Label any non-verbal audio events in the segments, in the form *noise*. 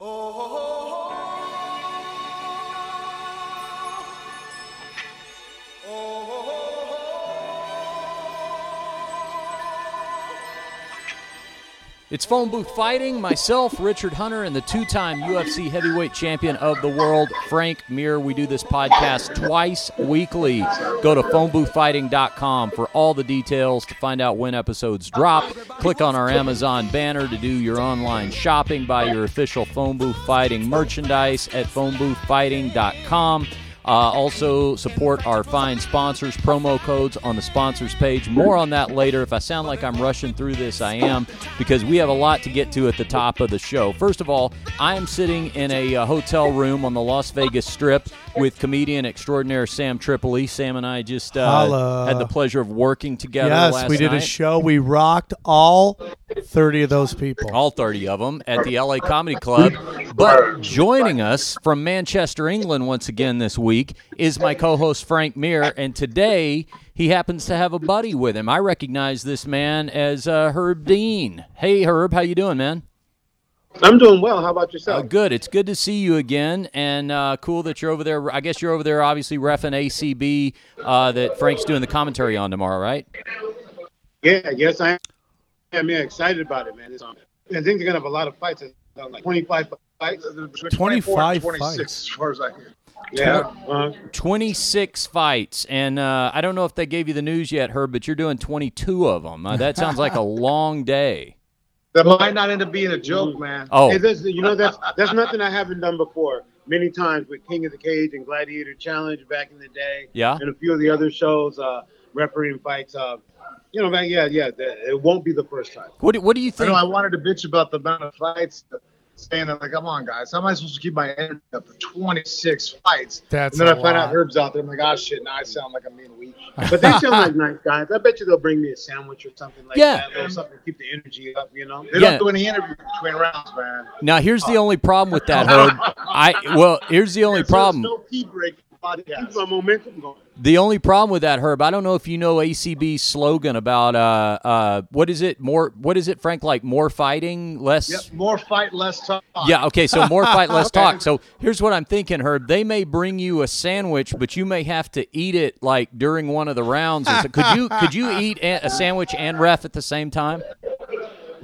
oh. oh, oh. It's Phone Booth Fighting, myself, Richard Hunter, and the two time UFC heavyweight champion of the world, Frank Mir. We do this podcast twice weekly. Go to phoneboothfighting.com for all the details to find out when episodes drop. Click on our Amazon banner to do your online shopping. Buy your official Phone Booth Fighting merchandise at phoneboothfighting.com. Uh, also, support our fine sponsors, promo codes on the sponsors page. More on that later. If I sound like I'm rushing through this, I am, because we have a lot to get to at the top of the show. First of all, I am sitting in a uh, hotel room on the Las Vegas Strip with comedian extraordinaire Sam Tripoli. Sam and I just uh, had the pleasure of working together yes, we did night. a show. We rocked all 30 of those people. all 30 of them at the LA Comedy Club. But joining us from Manchester, England, once again this week is my co-host Frank Mir, and today he happens to have a buddy with him. I recognize this man as uh, Herb Dean. Hey, Herb, how you doing, man? I'm doing well. How about Uh, yourself? good. It's good to see you again, and uh, cool that you're over there. I guess you're over there, obviously, refing ACB uh, that Frank's doing the commentary on tomorrow, right? Yeah, yes, I am. I'm excited about it, man. It's, um, I think they're gonna have a lot of fights. Uh, like 25 fights. 25 26 fights. as far as I hear. Yeah. Uh, 26 fights, and uh, I don't know if they gave you the news yet, Herb, but you're doing 22 of them. Uh, that sounds like a *laughs* long day. That might not end up being a joke, man. Oh, hey, this, you know that's that's nothing I haven't done before. Many times with King of the Cage and Gladiator Challenge back in the day, yeah. and a few of the other shows, uh, refereeing fights. Uh, you know, man, yeah, yeah. It won't be the first time. What do, what do you I think? know I wanted to bitch about the amount of fights, saying that like, come on, guys, how am I supposed to keep my energy up for 26 fights? That's and then I find lot. out Herb's out there. I'm like, oh shit, now I sound like I'm being weak. But they sound like *laughs* nice guys. I bet you they'll bring me a sandwich or something like Yeah. that. or something to keep the energy up. You know. They Yeah. don't do any interviews between rounds, man. Now, here's the uh, only problem with that, Herb. *laughs* I well, here's the only There's problem. No tea break. Keep my momentum going. The only problem with that, Herb. I don't know if you know ACB's slogan about uh uh what is it more what is it Frank like more fighting less Yep, more fight, less talk. Yeah, okay, so more fight, less *laughs* talk. So here's what I'm thinking, Herb. They may bring you a sandwich, but you may have to eat it like during one of the rounds. Could you could you *laughs* eat a sandwich and ref at the same time?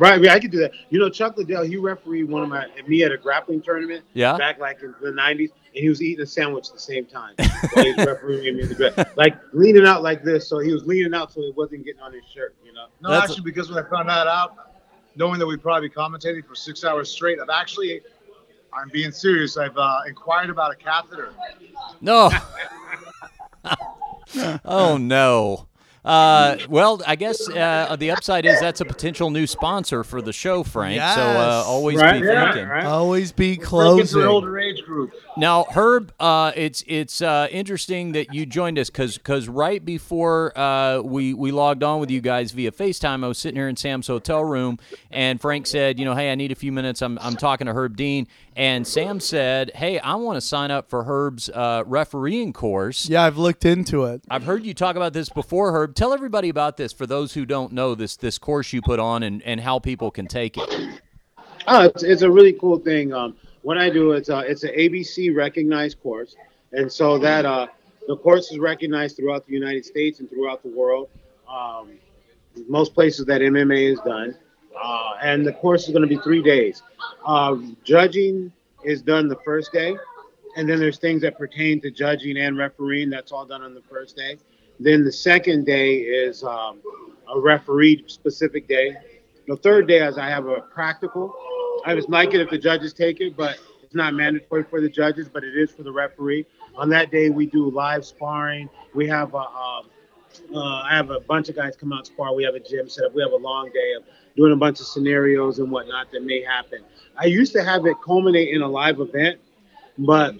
Right, yeah, I could do that. You know, Chuck Liddell, he refereed one of my me at a grappling tournament. Yeah. Back like in the '90s, and he was eating a sandwich at the same time. *laughs* while he was refereeing me in the gra- like leaning out like this, so he was leaning out so it wasn't getting on his shirt. You know. No, That's- actually, because when I found that out, knowing that we probably commentated for six hours straight, I've actually, I'm being serious. I've uh, inquired about a catheter. No. *laughs* *laughs* oh no. Uh, well, I guess uh, the upside is that's a potential new sponsor for the show, Frank. So uh, always Right, be yeah, thinking. right. Always be Break into an closing. older age group. Now, Herb, uh, it's it's uh, interesting that you joined us because right before uh, we we logged on with you guys via FaceTime, I was sitting here in Sam's hotel room, and Frank said, you know, hey, I need a few minutes. I'm I'm talking to Herb Dean, and Sam said, hey, I want to sign up for Herb's uh, refereeing course. Yeah, I've looked into it. I've heard you talk about this before, Herb. Tell everybody about this for those who don't know this this course you put on and, and how people can take it. Oh, it's, it's a really cool thing. Um, what I do it's uh, it's an ABC recognized course, and so that uh, the course is recognized throughout the United States and throughout the world. Um, most places that MMA is done, uh, and the course is going to be three days. Uh, judging is done the first day, and then there's things that pertain to judging and refereeing. That's all done on the first day. Then the second day is um, a referee specific day. The third day is I have a practical. I just like it if the judges take it, but it's not mandatory for the judges, but it is for the referee. On that day, we do live sparring. We have a, um, uh, I have a bunch of guys come out spar. We have a gym set up. We have a long day of doing a bunch of scenarios and whatnot that may happen. I used to have it culminate in a live event, but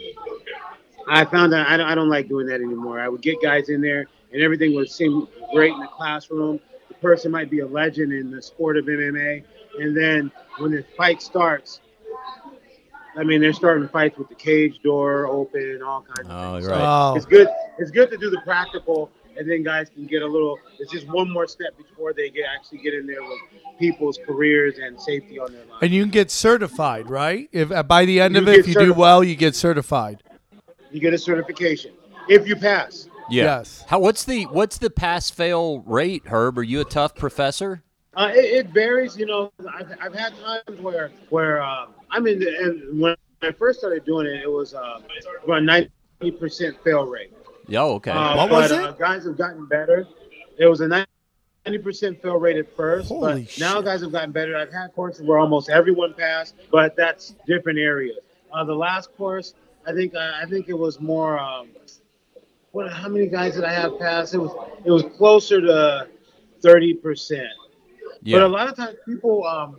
I found that I don't, I don't like doing that anymore. I would get guys in there and everything would seem great in the classroom. The person might be a legend in the sport of MMA. And then when the fight starts, I mean, they're starting fights with the cage door open, all kinds of Oh, things. right. Oh, It's good. It's good to do the practical and then guys can get a little. It's just one more step before they get actually get in there with people's careers and safety on their line. And you can get certified, right? If uh, by the end You of it, if you do well, you get certified. You get a certification if you pass. Yeah. Yes. How what's the what's the pass fail rate, Herb? Are you a tough professor? Uh, it, it varies, you know. I've, I've had times where where uh, I'm in, the, and when I first started doing it, it was uh, about ninety percent fail rate. Yeah, okay. Uh, What but, was Uh, it? guys have gotten better. It was a ninety percent fail rate at first, Holy but now guys have gotten better. I've had courses where almost everyone passed, but that's different areas. Uh, the last course, I think uh, I think it was more. Um, what? How many guys did I have pass? It was it was closer to thirty percent. yeah. But a lot of times people, um,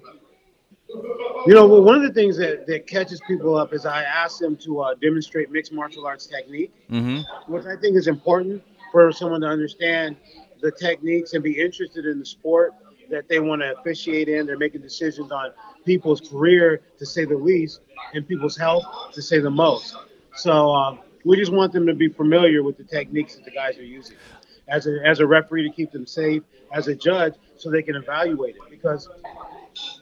you know, well, one of the things that, that catches people up is I ask them to uh, demonstrate mixed martial arts technique, mm-hmm. which I think is important for someone to understand the techniques and be interested in the sport that they want to officiate in. They're making decisions on people's career, to say the least, and people's health, to say the most. So um, we just want them to be familiar with the techniques that the guys are using. As a, as a referee to keep them safe, as a judge, so they can evaluate it. Because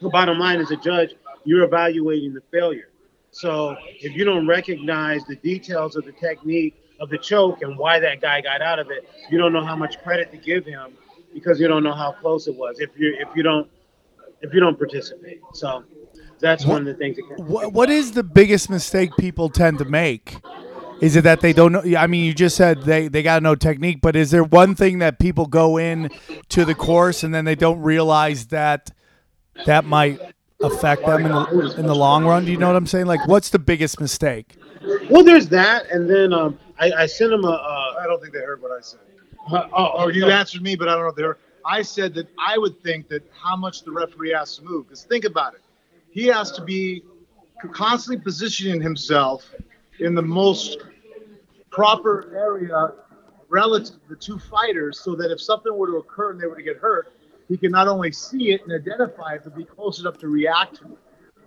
the bottom line, as a judge, you're evaluating the failure. So if you don't recognize the details of the technique of the choke and why that guy got out of it, you don't know how much credit to give him because you don't know how close it was. If you if you don't if you don't participate, so that's one of the things. That can, What, what is the biggest mistake people tend to make? Is it that they don't know? I mean, you just said they, they got to know technique, but is there one thing that people go in to the course and then they don't realize that that might affect them in the, in the long run? Do you know what I'm saying? Like, what's the biggest mistake? well, there's that, and then um, I, I sent him a. Uh, I don't think they heard what I said. uh, oh, Oh, you answered me, but I don't know if they heard. I said that I would think that how much the referee has to move. Because think about it, he has to be constantly positioning himself in the most proper area relative to the two fighters, so that if something were to occur and they were to get hurt, he can not only see it and identify it, but be close enough to react to it.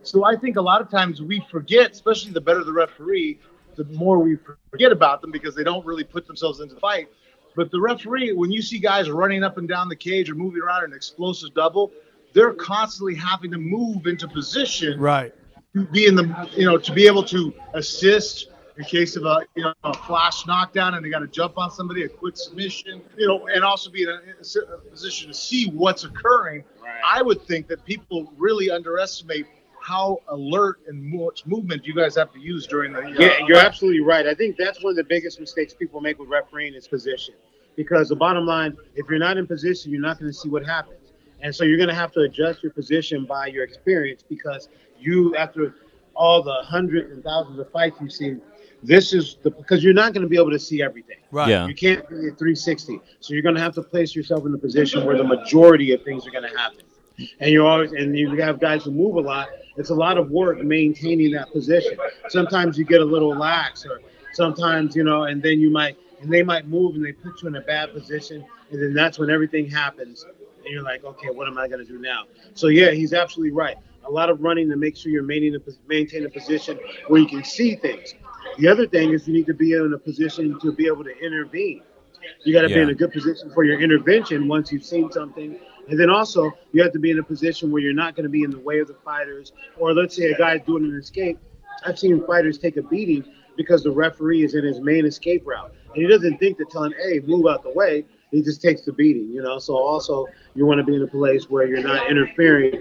So I think a lot of times we forget, especially the better the referee, the more we forget about them because they don't really put themselves into the fight. But the referee, when you see guys running up and down the cage or moving around an explosive double, they're constantly having to move into position Right. to be in the, you know, to be able to assist in case of a, you know, a flash knockdown and they got to jump on somebody, a quick submission, you know, and also be in a, a position to see what's occurring. Right. I would think that people really underestimate how alert and much movement you guys have to use during the. Uh, Yeah, you're absolutely right. I think that's one of the biggest mistakes people make with refereeing is position. Because the bottom line, if you're not in position, you're not going to see what happens. And so you're going to have to adjust your position by your experience because you, after all the hundreds and thousands of fights you've seen, this is the because you're not going to be able to see everything. Right. Yeah. You can't be at 360. So you're going to have to place yourself in a position where the majority of things are going to happen. And you're always, and you have guys who move a lot. It's a lot of work maintaining that position. Sometimes you get a little lax, or sometimes, you know, and then you might, and they might move and they put you in a bad position. And then that's when everything happens. And you're like, okay, what am I going to do now? So, yeah, he's absolutely right. A lot of running to make sure you're maintaining a, maintain a position where you can see things. The other thing is you need to be in a position to be able to intervene. You got to be in a good position for your intervention once you've seen something. And then also, you have to be in a position where you're not going to be in the way of the fighters. Or let's say a guy's doing an escape. I've seen fighters take a beating because the referee is in his main escape route. And he doesn't think to tell him, hey, move out the way. He just takes the beating, you know. So also, you want to be in a place where you're not interfering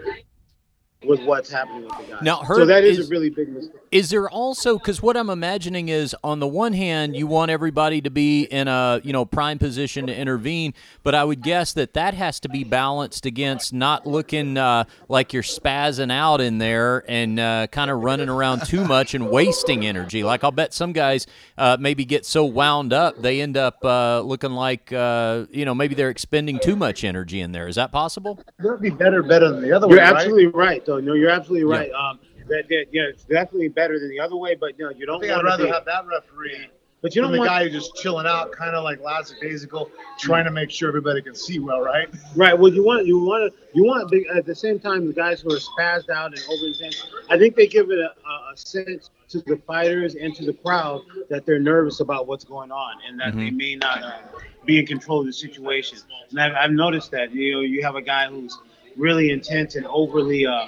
with what's happening with the guy. Now, so that is, is- a really big mistake. Is there also because what I'm imagining is on the one hand you want everybody to be in a you know prime position to intervene, but I would guess that that has to be balanced against not looking uh, like you're spazzing out in there and uh, kind of running around too much and wasting energy. Like I'll bet some guys uh, maybe get so wound up they end up uh, looking like uh, you know maybe they're expending too much energy in there. Is that possible? That'd be better, better than the other You're way, right? absolutely right, though. No, you're absolutely Yeah. right. Um, that, that, yeah, it's definitely better than the other way, but you know, you don't think I'd rather be. have that referee but you than don't the want guy who's just chilling out, kind of like lackadaisical, trying to make sure everybody can see well, right? right. Well, you want you want to you want big, at the same time the guys who are spazzed out and over intense. I think they give it a, a, a sense to the fighters and to the crowd that they're nervous about what's going on and that they may not uh, be in control of the situation. And I've, I've noticed that you know you have a guy who's really intense and overly. Uh,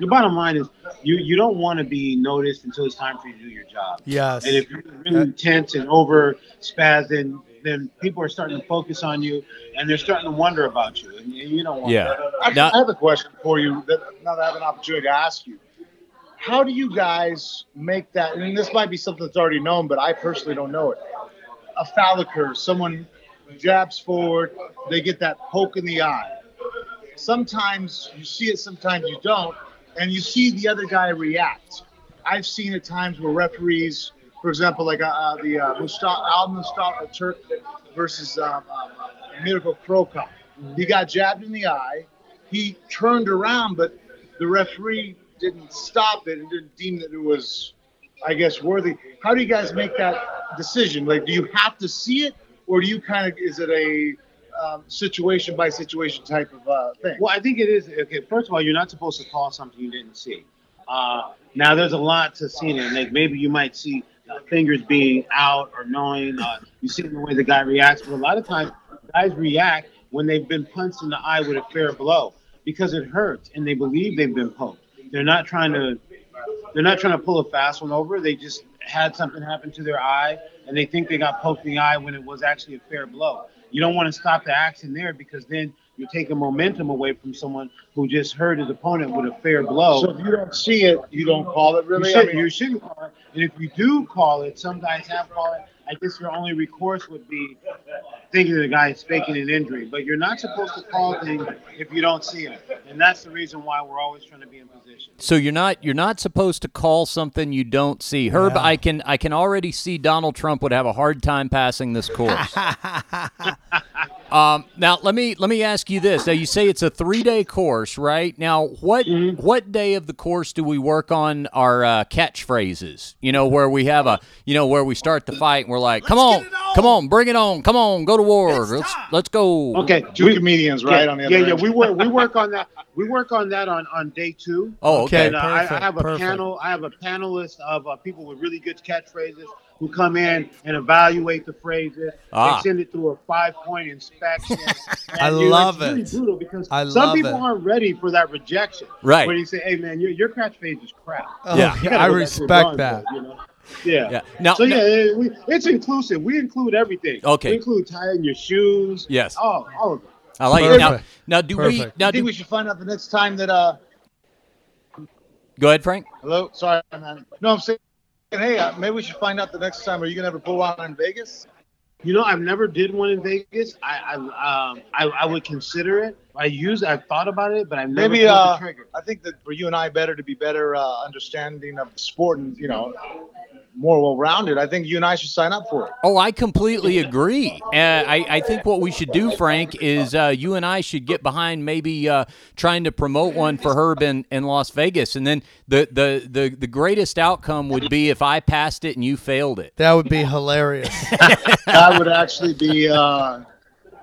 the bottom line is you you don't want to be noticed until it's time for you to do your job. Yes. And if you're really intense and over spazzed, then people are starting to focus on you and they're starting to wonder about you, and you don't want Yeah. that. Actually, Now- I have a question for you. That now that I have an opportunity to ask you, how do you guys make that? And this might be something that's already known, but I personally don't know it. A occurs. Someone jabs forward. They get that poke in the eye. Sometimes you see it, sometimes you don't, and you see the other guy react. I've seen at times where referees, for example, like uh, uh, the uh, Mustafa Al Mustafa Turk versus um, um, Miracle Krokop. He got jabbed in the eye. He turned around, but the referee didn't stop it and didn't deem that it was, I guess, worthy. How do you guys make that decision? Like, do you have to see it, or do you kind of is it a um, situation by situation type of uh, thing? Well, I think it is. Okay, first of all, you're not supposed to call something you didn't see. Uh, now, there's a lot to seeing it. Like maybe you might see uh, fingers being out or knowing. Uh, you see the way the guy reacts, but a lot of times guys react when they've been punched in the eye with a fair blow because it hurts and they believe they've been poked. They're not trying to. They're not trying to pull a fast one over. They just had something happen to their eye and they think they got poked in the eye when it was actually a fair blow. You don't want to stop the action there because then you're taking momentum away from someone who just hurt his opponent with a fair blow. So if you don't see it, you don't call it you, really. should, I mean, you shouldn't call it. And if you do call it, some guys have called it. I guess your only recourse would be thinking the guy is uh, faking an injury. But you're not supposed to call things if you don't see it. And that's the reason why we're always trying to be in position. So you're not you're not supposed to call something you don't see. Herb, Yeah. I can I can already see Donald Trump would have a hard time passing this course. *laughs* um, now let me let me ask you this. Now you say it's a three day course, right? Now what Mm-hmm. what day of the course do we work on our uh, catchphrases? You know where we have a you know where we start the fight and we're like, come on, come on, bring it on, come on, go to war, let's let's go. Okay. two we- comedians, right? on the other yeah, yeah, we work we work on that. We work on that on on day two. Oh, okay. And uh, I, I have a perfect. panel. I have a panelist of uh, people with really good catchphrases who come in and evaluate the phrases. Ah. They send it through a five-point inspection. *laughs* I And, you love it's really it. brutal because I some love people it. aren't ready for that rejection. Right. When you say, "Hey, man, your your catchphrase is crap." Oh, Yeah. You I go back to the respect that. board, you know? Yeah. Yeah. Now, So now- yeah, we, it's inclusive. We include everything. Okay. We include tying your shoes. Yes. All, all of it. I like it. Now, now do we now I think do, we should find out the next time that uh go ahead, Frank? hello sorry man no I'm saying hey uh, maybe we should find out the next time are you gonna ever pull one in Vegas You know, I've never did one in Vegas. I I um I, I would consider it. I use I've thought about it, but I've never maybe uh the trigger. I think that for you and I better to be better uh, understanding of the sport and you know more well rounded I think you and I should sign up for it Oh, I completely agree. Uh, I, I think what we should do, Frank, is uh, you and I should get behind maybe uh, trying to promote one for Herb in, in Las Vegas. And then the, the, the, the greatest outcome would be if I passed it and you failed it. That would be hilarious. *laughs* that would actually be uh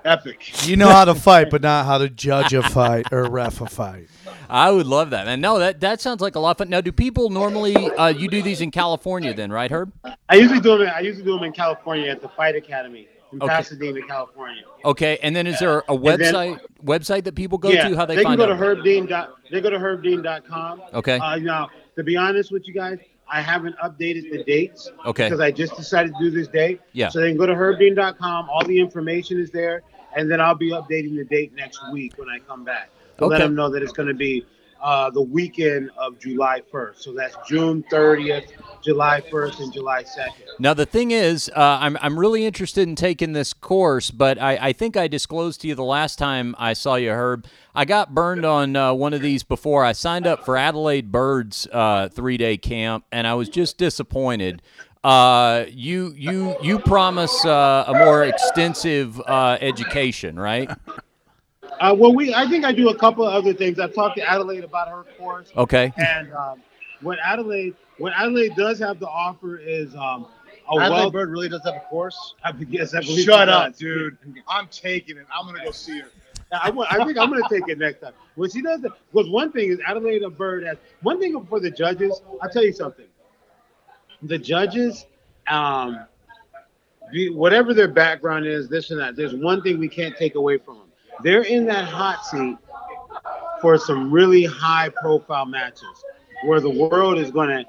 epic you know how to fight, but not how to judge a fight or ref a fight. I would love that. And no, that, that sounds like a lot of fun. Now, do people normally, uh, you do these in California then, right, Herb? I usually do them. I usually do them in California at the Fight Academy in Okay. Pasadena, California. Okay. And then is there a And then- website website that people go yeah, to? How they, they find can go out? to herbdean. dot- They go to herbdean.com. Okay. Uh, now, to be honest with you guys, I haven't updated the dates. Okay. Because I just decided to do this date. Yeah. So they can go to herbdean.com. All the information is there, and then I'll be updating the date next week when I come back to let them know that it's going to be uh, the weekend of July 1st. So that's June 30th, July 1st, and July 2nd. Now the thing is, uh, I'm I'm really interested in taking this course, but I, I think I disclosed to you the last time I saw you, Herb. I got burned on uh, one of these before. I signed up for Adalaide Byrd's uh, three day camp, and I was just disappointed. Uh, you you you promise uh, a more extensive uh, education, right? Uh, well, we I think I do a couple of other things. I've talked to Adalaide about her course. Okay. And um, what Adalaide what Adalaide does have to offer is um, a Adalaide well. Byrd really does have a course I guess I believe shut up does. dude I'm taking it I'm gonna go see her I, want- I think I'm going to take it next time. Well, she does. Because one thing is Adalaide Byrd has one thing for the judges. I'll tell you something. the judges, um, whatever their background is, this and that. There's one thing we can't take away from them. They're in that hot seat for some really high profile matches where the world is going to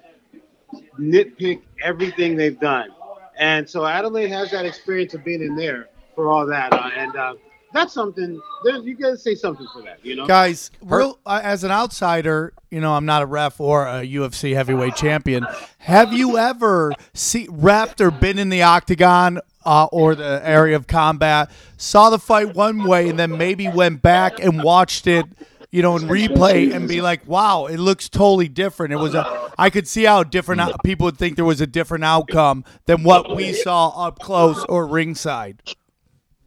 nitpick everything they've done. And so Adalaide has that experience of being in there for all that. Uh, and uh, that's something, there's, you got to say something for that, you know? Guys, real, uh, as an outsider, you know, I'm not a ref or a UFC heavyweight champion. Have you ever see repped or been in the octagon uh, or the area of combat, saw the fight one way, and then maybe went back and watched it? You know, in replay and be like, "Wow, it looks totally different." It was a, I could see how different out- people would think there was a different outcome than what we saw up close or ringside.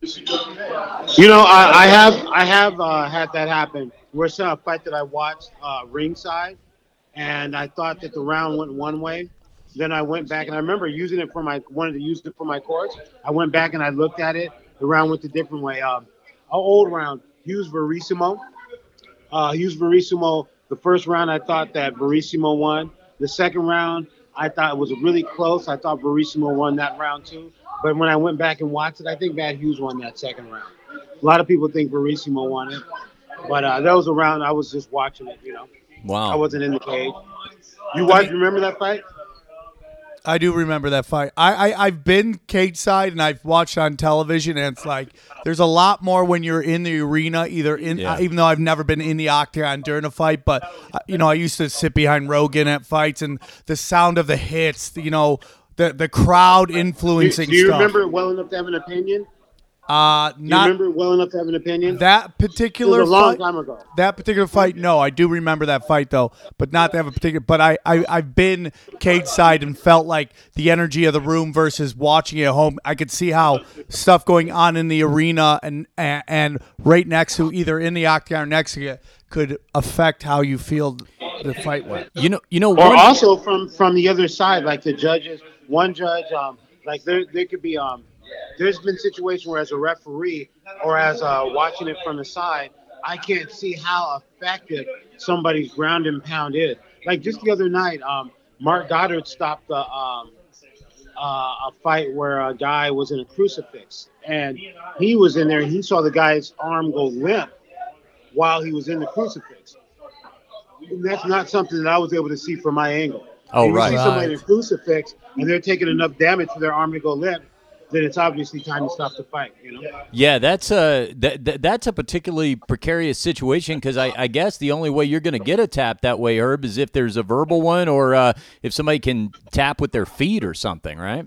You know, I, I have I have uh, had that happen. Where saw a fight that I watched uh, ringside, and I thought that the round went one way. Then I went back and I remember using it for my wanted to use it for my course. I went back and I looked at it. The round went a different way. Um, an old round, Hughes Verissimo. Uh, Hughes Verissimo. The first round, I thought that Verissimo won. The second round, I thought it was really close. I thought Verissimo won that round too. But when I went back and watched it, I think Matt Hughes won that second round. A lot of people think Verissimo won it, but uh, that was a round I was just watching it. You know, Wow. I wasn't in the cage. You watch? Remember that fight? I do remember that fight. I, I I've been cage side and I've watched on television, and it's like there's a lot more when you're in the arena. Either in, Yeah. uh, even though I've never been in the octagon during a fight, but uh, you know I used to sit behind Rogan at fights, and the sound of the hits, you know, the the crowd Do, influencing do you stuff. remember it well enough to have an opinion? Uh, Do you not remember well enough to have an opinion? that it particular was a long fight. time ago. That particular fight, no, I do remember that fight though, but not to have a particular. But I, I I've been cage side and felt like the energy of the room versus watching it at home. I could see how stuff going on in the arena and and, and right next to either in the octagon or next to you could affect how you feel the fight went. You know, you know, Or one, also from from the other side, like the judges. One judge, um, like there there could be um, there's been situations where as a referee or as uh, watching it from the side, I can't see how effective somebody's ground and pound is. Like just the other night, um, Marc Goddard stopped a, um, uh, a fight where a guy was in a crucifix, and he was in there. and He saw the guy's arm go limp while he was in the crucifix. And that's not something that I was able to see from my angle. Oh, you right. see somebody in a crucifix and they're taking enough damage for their arm to go limp, then it's obviously time to stop the fight. You know. Yeah, that's a that, that that's a particularly precarious situation because I, I guess the only way you're going to get a tap that way, Herb, is if there's a verbal one or uh, if somebody can tap with their feet or something, right?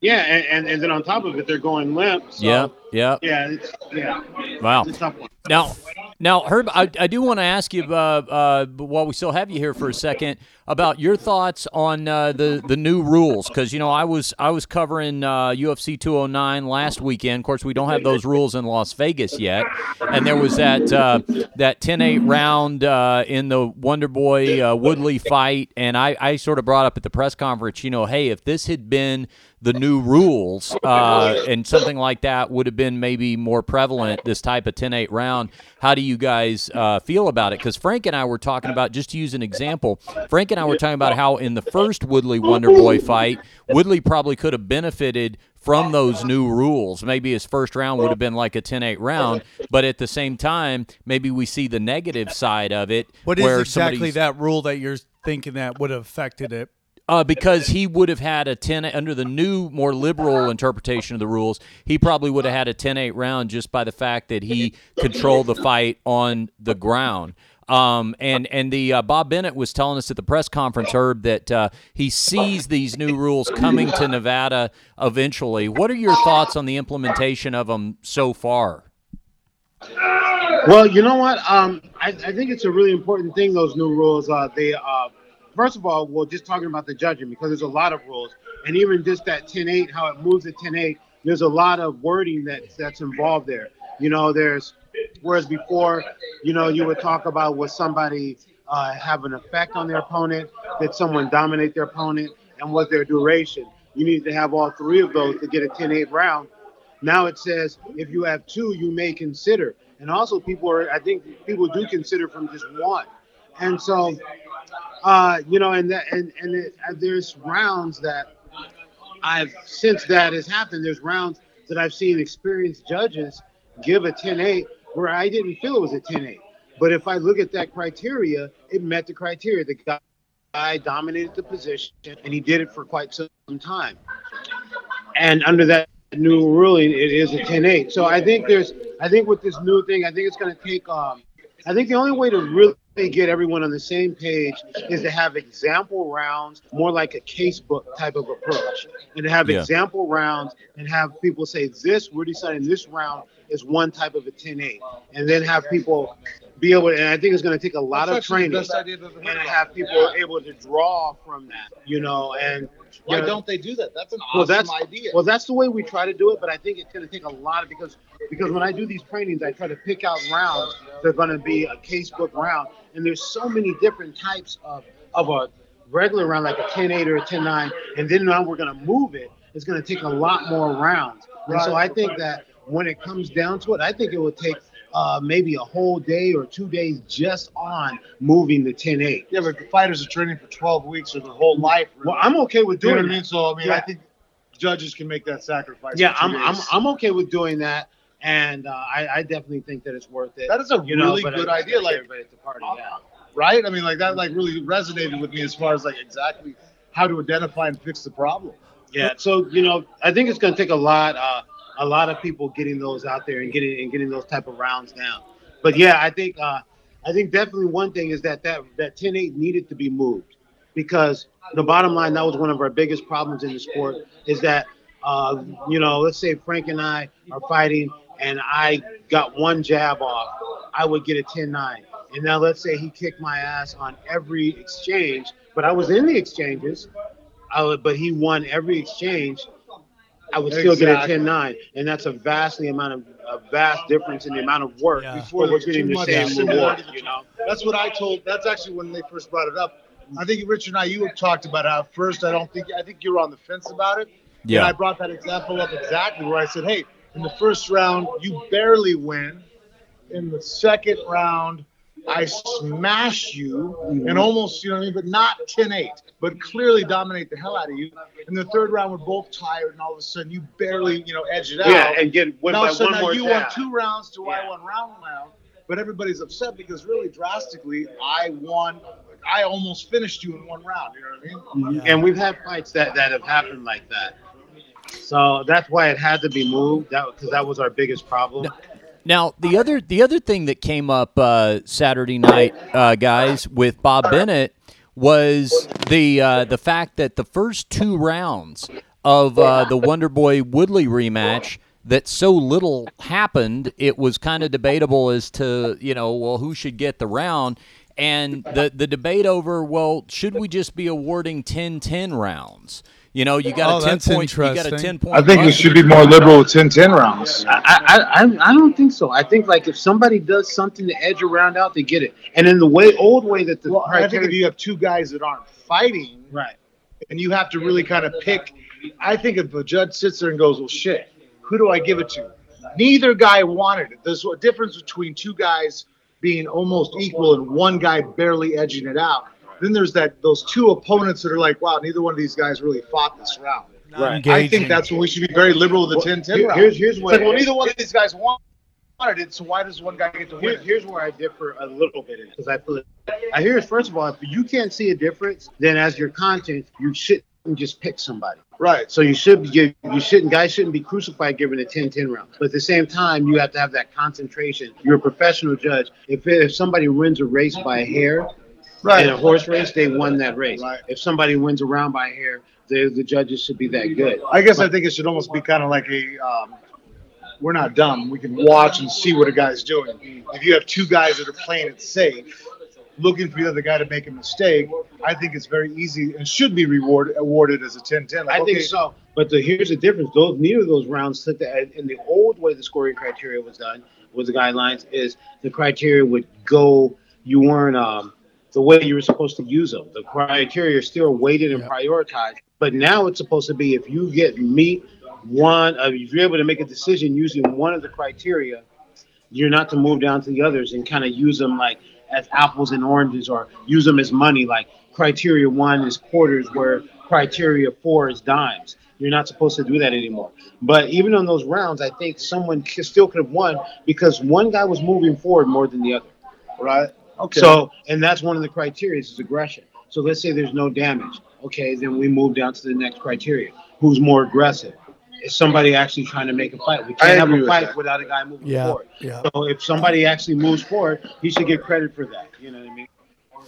Yeah, and, and, and then on top of it, they're going limp. So, yeah, yeah. Yeah. Yeah. Wow. It's a tough one. Now, now, Herb, I, I do want to ask you, uh, uh, while we still have you here for a second, about your thoughts on uh, the the new rules. Because you know, I was I was covering uh, UFC 209 last weekend. Of course, we don't have those rules in Las Vegas yet, and there was that uh, that 10-8 round uh, in the Wonder Boy uh, Woodley fight, and I, I sort of brought up at the press conference, you know, hey, if this had been the new rules *laughs* uh, and something like that would have been maybe more prevalent this type of 10-8 round. How do you guys uh, feel about it? Because frank and i were talking about just to use an example frank and i were talking about how in the first woodley wonder boy fight woodley probably could have benefited from those new rules. Maybe his first round would have been like a 10-8 round but at the same time maybe we see the negative side of it What is where exactly that rule that you're thinking that would have affected it? Uh, because he would have had a 10 under the new more liberal interpretation of the rules he probably would have had a 10-8 round just by the fact that he controlled the fight on the ground um, and and the uh, Bob Bennett was telling us at the press conference, Herb, that uh, he sees these new rules coming to Nevada eventually. What are your thoughts on the implementation of them so far? Well, you know what? Um, I, I think it's a really important thing. Those new rules. Uh, they uh, first of all, well, just talking about the judging because there's a lot of rules, and even just that 10-8, how it moves at 10-8. There's a lot of wording that that's involved there. You know, there's whereas before, you know, you would talk about was somebody uh, have an effect on their opponent, did someone dominate their opponent, and was their duration. You need to have all three of those to get a 10-8 round. Now it says if you have two, you may consider. And also, people are, I think people do consider from just one. And so Uh, you know, and that and and it, uh, there's rounds that I've since that has happened. There's rounds that I've seen experienced judges give a 10-8 where I didn't feel it was a 10-8. But if I look at that criteria, it met the criteria. The guy, guy dominated the position, and he did it for quite some time. And under that new ruling, it is a 10-8. So I think there's, I think with this new thing, I think it's going to take. Um, I think the only way to really get everyone on the same page is to have example rounds, more like a casebook type of approach, and to have Yeah. example rounds and have people say this, we're deciding this round is one type of a 10-8, and then have people be able. And I think it's going to take a lot That's of training, best I've ever and to of. have people able to draw from that, you know, and Why know, don't they do that? That's an well, awesome that's idea. well, that's the way we try to do it, but I think it's going to take a lot of because because when I do these trainings, I try to pick out rounds. They're going to be a casebook round, and there's so many different types of of a regular round, like a 10-8 or a 10-9, and then now we're going to move it. It's going to take a lot more rounds, and so I think that when it comes down to it, I think it will take. Uh, maybe a whole day or two days just on moving the 10-8. yeah, but the fighters are training for 12 weeks or their whole life. Well, I'm okay with Do you know doing what I mean? So I mean, Yeah. I think judges can make that sacrifice. Yeah, I'm, I'm. I'm okay with doing that, and uh, I, I definitely think that it's worth it. That is a you really but good I- idea, like- everybody at the party, yeah. right? I mean, like that, like really resonated with me as far as like exactly how to identify and fix the problem. Yeah, so you know, I think it's going to take a lot, uh, a lot of people getting those out there and getting and getting those type of rounds down. But yeah, I think, uh, I think definitely one thing is that that that 10-8 needed to be moved because the bottom line that was one of our biggest problems in the sport is that, uh, you know, let's say Frank and I are fighting and I got one jab off, I would get a 10-9. And now let's say he kicked my ass on every exchange, but I was in the exchanges. I would, but he won every exchange. I would still Exactly. get a 10-9, and that's a vastly amount of a vast difference in the amount of work Yeah. before we're getting too the much same similarity reward. You know, That's what I told. That's actually when they first brought it up. I think Richard and I, you had talked about how first I don't think I think you were on the fence about it. Yeah. And I brought that example up exactly where I said, hey, in the first round you barely win. In the second round, I smash you and almost, you know what I mean, but not 10-8, but clearly dominate the hell out of you. In the third round, we're both tired, and all of a sudden you barely, you know, edge it out. yeah, and get win now, by so one now more you jab. won two rounds to I Yeah. won round round, but everybody's upset because really drastically, I won. I almost finished you in one round. You know what I mean? And we've had fights that, that have happened like that. So that's why it had to be moved. That because that was our biggest problem. Now the other the other thing that came up uh, Saturday night, uh, guys, with Bob Bennett was the uh, the fact that the first two rounds of uh, the Wonder Boy Woodley rematch that so little happened, it was kind of debatable as to you know well who should get the round. And the, the debate over, well, should we just be awarding 10-10 rounds? You know, you got Oh, a ten point. You got a ten point. I think we should be more liberal with 10 10 rounds. I, I, I, I don't think so. I think like if somebody does something to edge a round out, they get it. And in the way old way that the Well, I think if you have two guys that aren't fighting, right. and you have to really kind of pick. I think if a judge sits there and goes, "Well, shit, who do I give it to?" Neither guy wanted it. There's a difference between two guys being almost equal and one guy barely edging it out. Then there's that those two opponents that are like, "Wow, neither one of these guys really fought this round." Right. I think that's when we should be very liberal with the 10-10 Here- round. here's here's It's where like, well, neither one of these guys want- wanted it, so why does one guy get to Here, win? here's where I differ a little bit because I feel I hear first of all, if you can't see a difference, then as your content, you shouldn't just pick somebody. Right. So you should be you shouldn't guys shouldn't be crucified giving a 10-10 round. But at the same time, you have to have that concentration. You're a professional judge. If if somebody wins a race by a hair Right. in a horse race, they won that race. Right. If somebody wins a round by a hair, the the judges should be that good. I guess I think it should almost be kind of like a. Um, we're not dumb. We can watch and see what a guy's doing. If you have two guys that are playing it safe, looking for the other guy to make a mistake, I think it's very easy and should be rewarded awarded as a 10-10. Like, I think okay, so. But the, here's the difference. Those neither of those rounds took that. In the old way the scoring criteria was done, with the guidelines is the criteria would go. You weren't um, the way you were supposed to use them. The criteria are still weighted and prioritized. But now it's supposed to be if you get meet one, uh, if you're able to make a decision using one of the criteria, you're not to move down to the others and kind of use them like as apples and oranges or use them as money. Like criteria one is quarters, where criteria four is dimes. You're not supposed to do that anymore. But even on those rounds, I think someone still could have won because one guy was moving forward more than the other. Right. Okay. So, and that's one of the criteria is aggression. So let's say there's no damage. Okay, then we move down to the next criteria. Who's more aggressive? Is somebody actually trying to make a fight? We can't have a fight that. without a guy moving Yeah, forward. yeah. So if somebody actually moves forward, he should get credit for that. You know what I mean?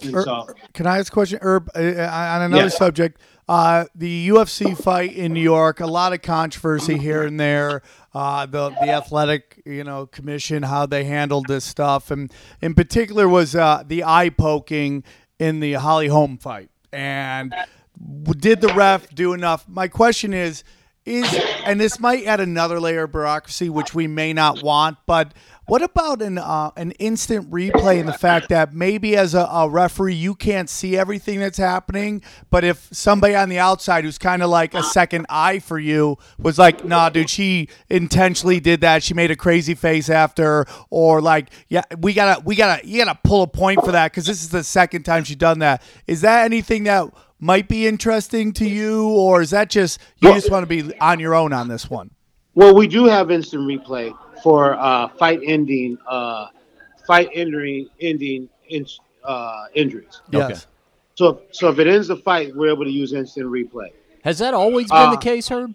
And Er- so, Can I ask a question, Herb? Uh, on another Yeah. subject, uh, the UFC fight in New York, a lot of controversy here and there. Uh, the the athletic, you know, commission, how they handled this stuff, and in particular was uh, the eye poking in the Holly Holm fight. And did the ref do enough? My question is, is and this might add another layer of bureaucracy, which we may not want, but what about an uh, an instant replay and the fact that maybe as a, a referee you can't see everything that's happening, but if somebody on the outside who's kind of like a second eye for you was like, "Nah, dude, she intentionally did that. She made a crazy face after," or like, "Yeah, we gotta, we gotta, you gotta pull a point for that because this is the second time she done that." Is that anything that might be interesting to you, or is that just you just want to be on your own on this one? well, we do have instant replay for uh, fight ending, uh, fight ending, ending in, uh, injuries. Okay. Yes. So, if, so if it ends the fight, we're able to use instant replay. Has that always been Uh, the case, Herb?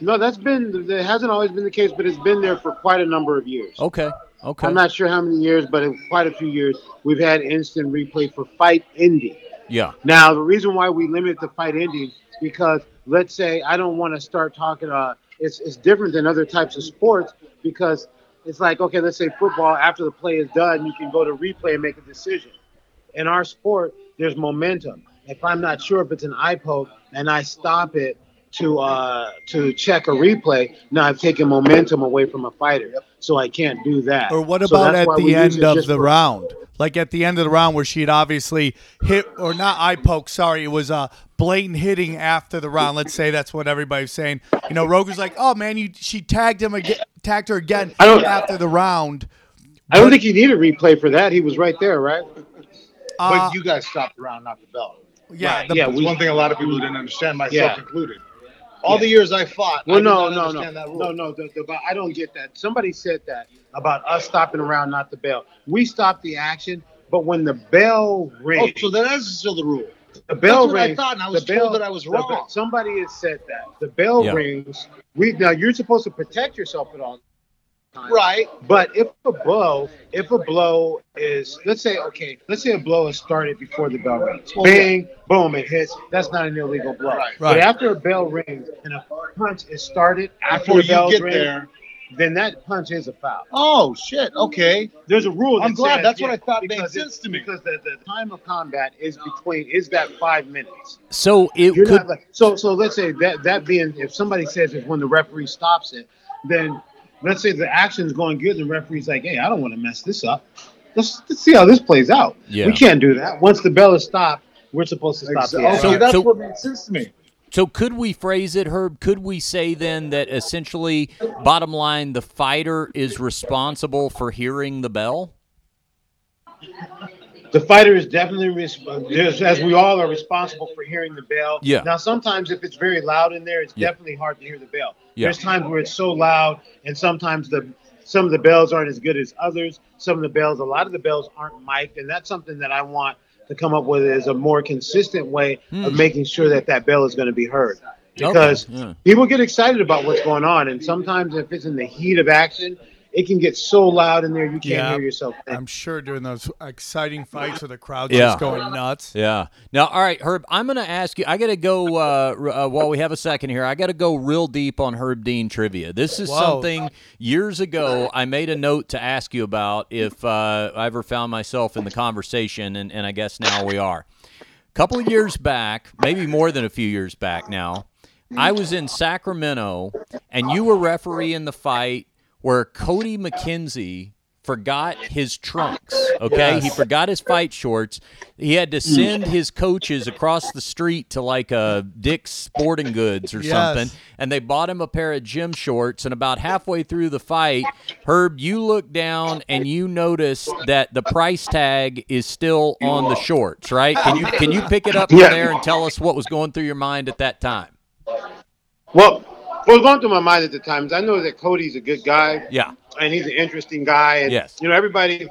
No, that's been it hasn't always been the case, but it's been there for quite a number of years. Okay. Okay. I'm not sure how many years, but in quite a few years, we've had instant replay for fight ending. yeah. Now, the reason why we limit the fight ending because let's say I don't want to start talking. Uh, it's it's different than other types of sports because it's like okay, let's say football. After the play is done, you can go to replay and make a decision. In our sport, there's momentum. If I'm not sure if it's an eye poke and I stop it to uh, to check a replay, now I've taken momentum away from a fighter, so I can't do that. Or what about that's at the end of the for- round? Like at the end of the round where she'd obviously hit or not eye poke, sorry, it was a blatant hitting after the round. Let's say that's what everybody's saying. You know, Roger's like, "Oh man, you she tagged him again, tagged her again I don't- after the round." I don't think you need a replay for that. He was right there, right? Uh, but you guys stopped the round, not the bell. yeah, Right, the- yeah, we- one thing a lot of people didn't understand, myself Yeah. included. All the years I fought, I Well, did no, not no, no, understand that no, no. The, the, but I don't get that. Somebody said that about us stopping around, not the bell. We stopped the action, but when the bell rings, Oh, so that is still the rule. the bell that's what I thought, and I was the bell, told that I was wrong. bell- somebody has said that the bell Yeah. rings. We now you're supposed to protect yourself at all times. Right. But if a blow, if a blow is, let's say, okay, let's say a blow is started before the bell rings. Oh, Bang, boom, it hits. That's not an illegal blow. Right. Right. But after a bell rings and a punch is started after Before the you bell get rings, there. then that punch is a foul. Oh shit. Okay. There's a rule. I'm glad. says- That's what I thought made because sense to me. Because the, the time of combat is between is that five minutes. So it You're could. not so so let's say that that being if somebody says it's when the referee stops it, then let's say the action's going good, and the referee's like, hey, I don't want to mess this up. Let's, let's see how this plays out. Yeah. We can't do that. Once the bell is stopped, we're supposed to stop Exactly. the action. Okay, that's so- what made sense to me. So could we phrase it, Herb? Could we say then that essentially, bottom line, the fighter is responsible for hearing the bell? The fighter is definitely, as we all are responsible for hearing the bell. Yeah. Now, sometimes if it's very loud in there, it's Yeah. definitely hard to hear the bell. Yeah. There's times where it's so loud, and sometimes the some of the bells aren't as good as others. Some of the bells, a lot of the bells aren't mic'd, and that's something that I want to come up with is a more consistent way of making sure that that bell is going to be heard. Because Hmm. yeah. people get excited about what's going on, and sometimes if it's in the heat of action, it can get so loud in there you can't Yeah. hear yourself. think. I'm sure during those exciting fights where the crowd's Yeah. just going nuts. Yeah. Now, all right, Herb. I'm going to ask you. I got to go. Uh, uh, while we have a second here, I got to go real deep on Herb Dean trivia. This is Whoa. something years ago I made a note to ask you about if uh, I ever found myself in the conversation, and, and I guess now we are. A couple of years back, maybe more than a few years back now, I was in Sacramento, and you were refereeing the fight where Cody McKenzie forgot his trunks. Okay, he forgot his fight shorts. He had to send mm. his coaches across the street to like a Dick's Sporting Goods or Yes. something, and they bought him a pair of gym shorts. And about halfway through the fight, Herb, you look down and you notice that the price tag is still on the shorts. Right? Can you can you pick it up from Yeah. there and tell us what was going through your mind at that time? Well, what was going through my mind at the time is I know that Cody's a good guy Yeah. and he's an interesting guy. And, Yes. You know, everybody,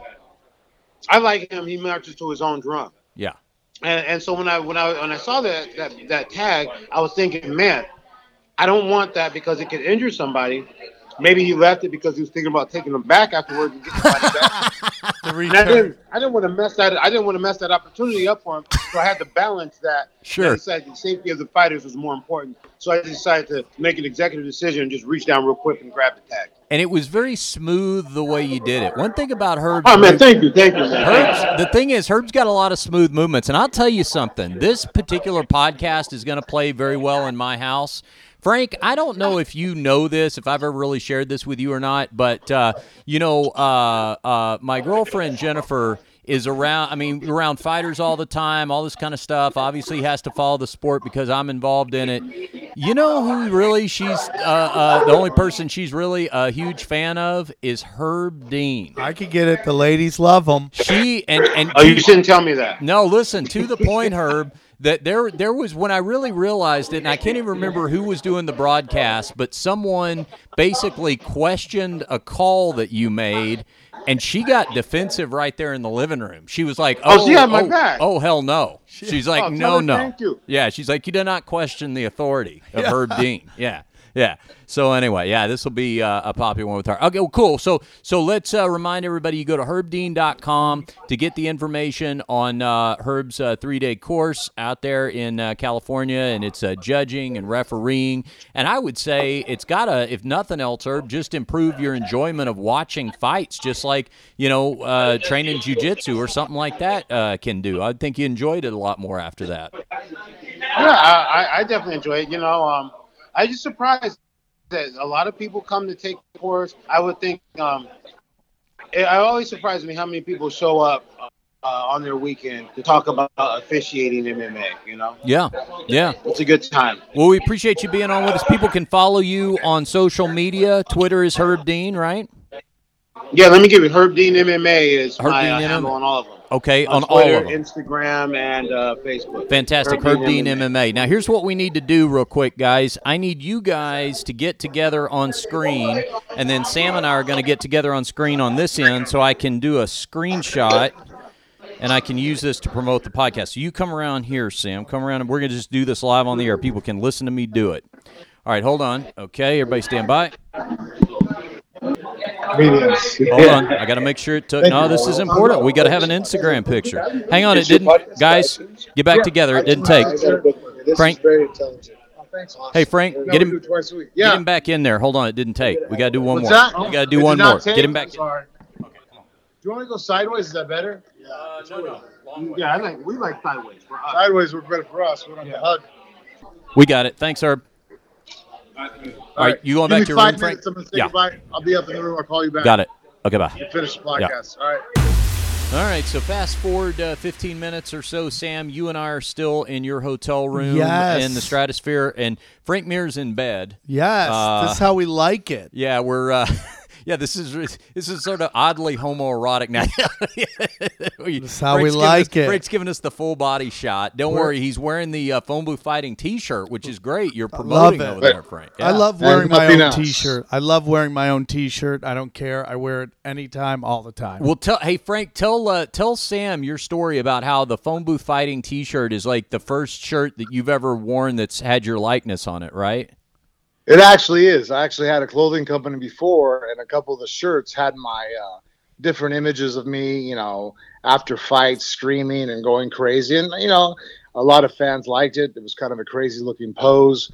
I like him. He marches to his own drum. Yeah. And, and so when I when I when I saw that, that that tag, I was thinking, man, I don't want that because it could injure somebody. Maybe he left it because he was thinking about taking them back afterwards and getting somebody back. *laughs* And I didn't I didn't want to mess that I didn't want to mess that opportunity up for him. So I had to balance that. Sure. I decided the safety of the fighters was more important. So I decided to make an executive decision and just reach down real quick and grab the tag. And it was very smooth the way you did it. One thing about Herb. Oh man, thank you, thank you, man. Herb's, the thing is, Herb's got a lot of smooth movements, and I'll tell you something. This particular podcast is going to play very well in my house. Frank, I don't know if you know this, if I've ever really shared this with you or not, but uh, you know, uh, uh, my girlfriend Jennifer is around. I mean, around fighters all the time, all this kind of stuff. Obviously, has to follow the sport because I'm involved in it. You know who really she's uh, uh, the only person she's really a huge fan of is Herb Dean. I could get it. The ladies love him. She and and Oh, you shouldn't tell me that. no, listen to the point, Herb. That there, there was when I really realized it, and I can't even remember who was doing the broadcast, but someone basically questioned a call that you made, and she got defensive right there in the living room. She was like, "Oh, Oh, she had my oh, back. Oh hell no!" She's like, Oh, "No, no." thank you. Yeah, she's like, "You do not question the authority of Herb Dean." Yeah. Yeah. So anyway, yeah, this will be uh, a popular one with her. Okay, well, cool. So so let's uh, remind everybody you go to herbdean.com to get the information on uh, Herb's uh, three day course out there in uh, California, and it's uh, judging and refereeing. And I would say it's got to, if nothing else, Herb, just improve your enjoyment of watching fights, just like you know training jujitsu or something like that can do. I think you enjoyed it a lot more after that. Yeah, I, I- I definitely enjoy it. You know, um, I just surprised that a lot of people come to take the course. I would think um, it, it always surprises me how many people show up uh, uh, on their weekend to talk about officiating MMA. You know, Yeah, yeah. it's a good time. Well, we appreciate you being on with us. People can follow you on social media. Twitter is Herb Dean, right? Yeah, let me give you Herb Dean MMA is Herb my Dean uh, MMA. handle on all of them. Okay, on, On, all of them. Instagram, and uh, Facebook. Fantastic. Herb Dean MMA. Now, here's what we need to do, real quick, guys. I need you guys to get together on screen, and then Sam and I are going to get together on screen on this end so I can do a screenshot and I can use this to promote the podcast. So you come around here, Sam. Come around, and we're going to just do this live on the air. People can listen to me do it. All right, hold on. Okay, everybody stand by. Comedians. Hold on. I got to make sure it took. No, this is important. We got to have an Instagram picture. Hang on. It didn't. Guys, get back together. It didn't take. Frank. very intelligent. Oh, thanks, Austin. Hey, Frank, get him- do it twice a week. Get him back in there. Hold on. It didn't take. We got to do one more. that? We got to do one more. Get him back. I'm Sorry. Do you want to go sideways? Is that better? Uh, yeah, I like we like sideways for us. Sideways would be better for us. We don't have to hug. We got it. Thanks, Herb. All right, you going Give back to your five room, Frank? I'm say yeah. I'll be up in the room. I'll call you back. Got it. Okay, bye. You Finish the podcast. All right. All right, so fast forward uh, 15 minutes or so, Sam. You and I are still in your hotel room Yes. in the Stratosphere, and Frank Mir's in bed. Yes, Uh, this is how we like it. Yeah, we're. Uh, *laughs* yeah, this is this is sort of oddly homoerotic now. *laughs* That's how we Frank's giving like us, it. Frank's giving us the full body shot. Don't We're- worry, he's wearing the uh, phone booth fighting T-shirt, which is great. You're promoting over there, Frank. I love wearing my own else. T-shirt. I love wearing my own T-shirt. I don't care. I wear it anytime, all the time. Well, tell hey Frank, tell uh, tell Sam your story about how the phone booth fighting T-shirt is like the first shirt that you've ever worn that's had your likeness on it, right? It actually is. I actually had a clothing company before, and a couple of the shirts had my uh, different images of me, you know, after fights, screaming and going crazy. And, you know, a lot of fans liked it. It was kind of a crazy looking pose,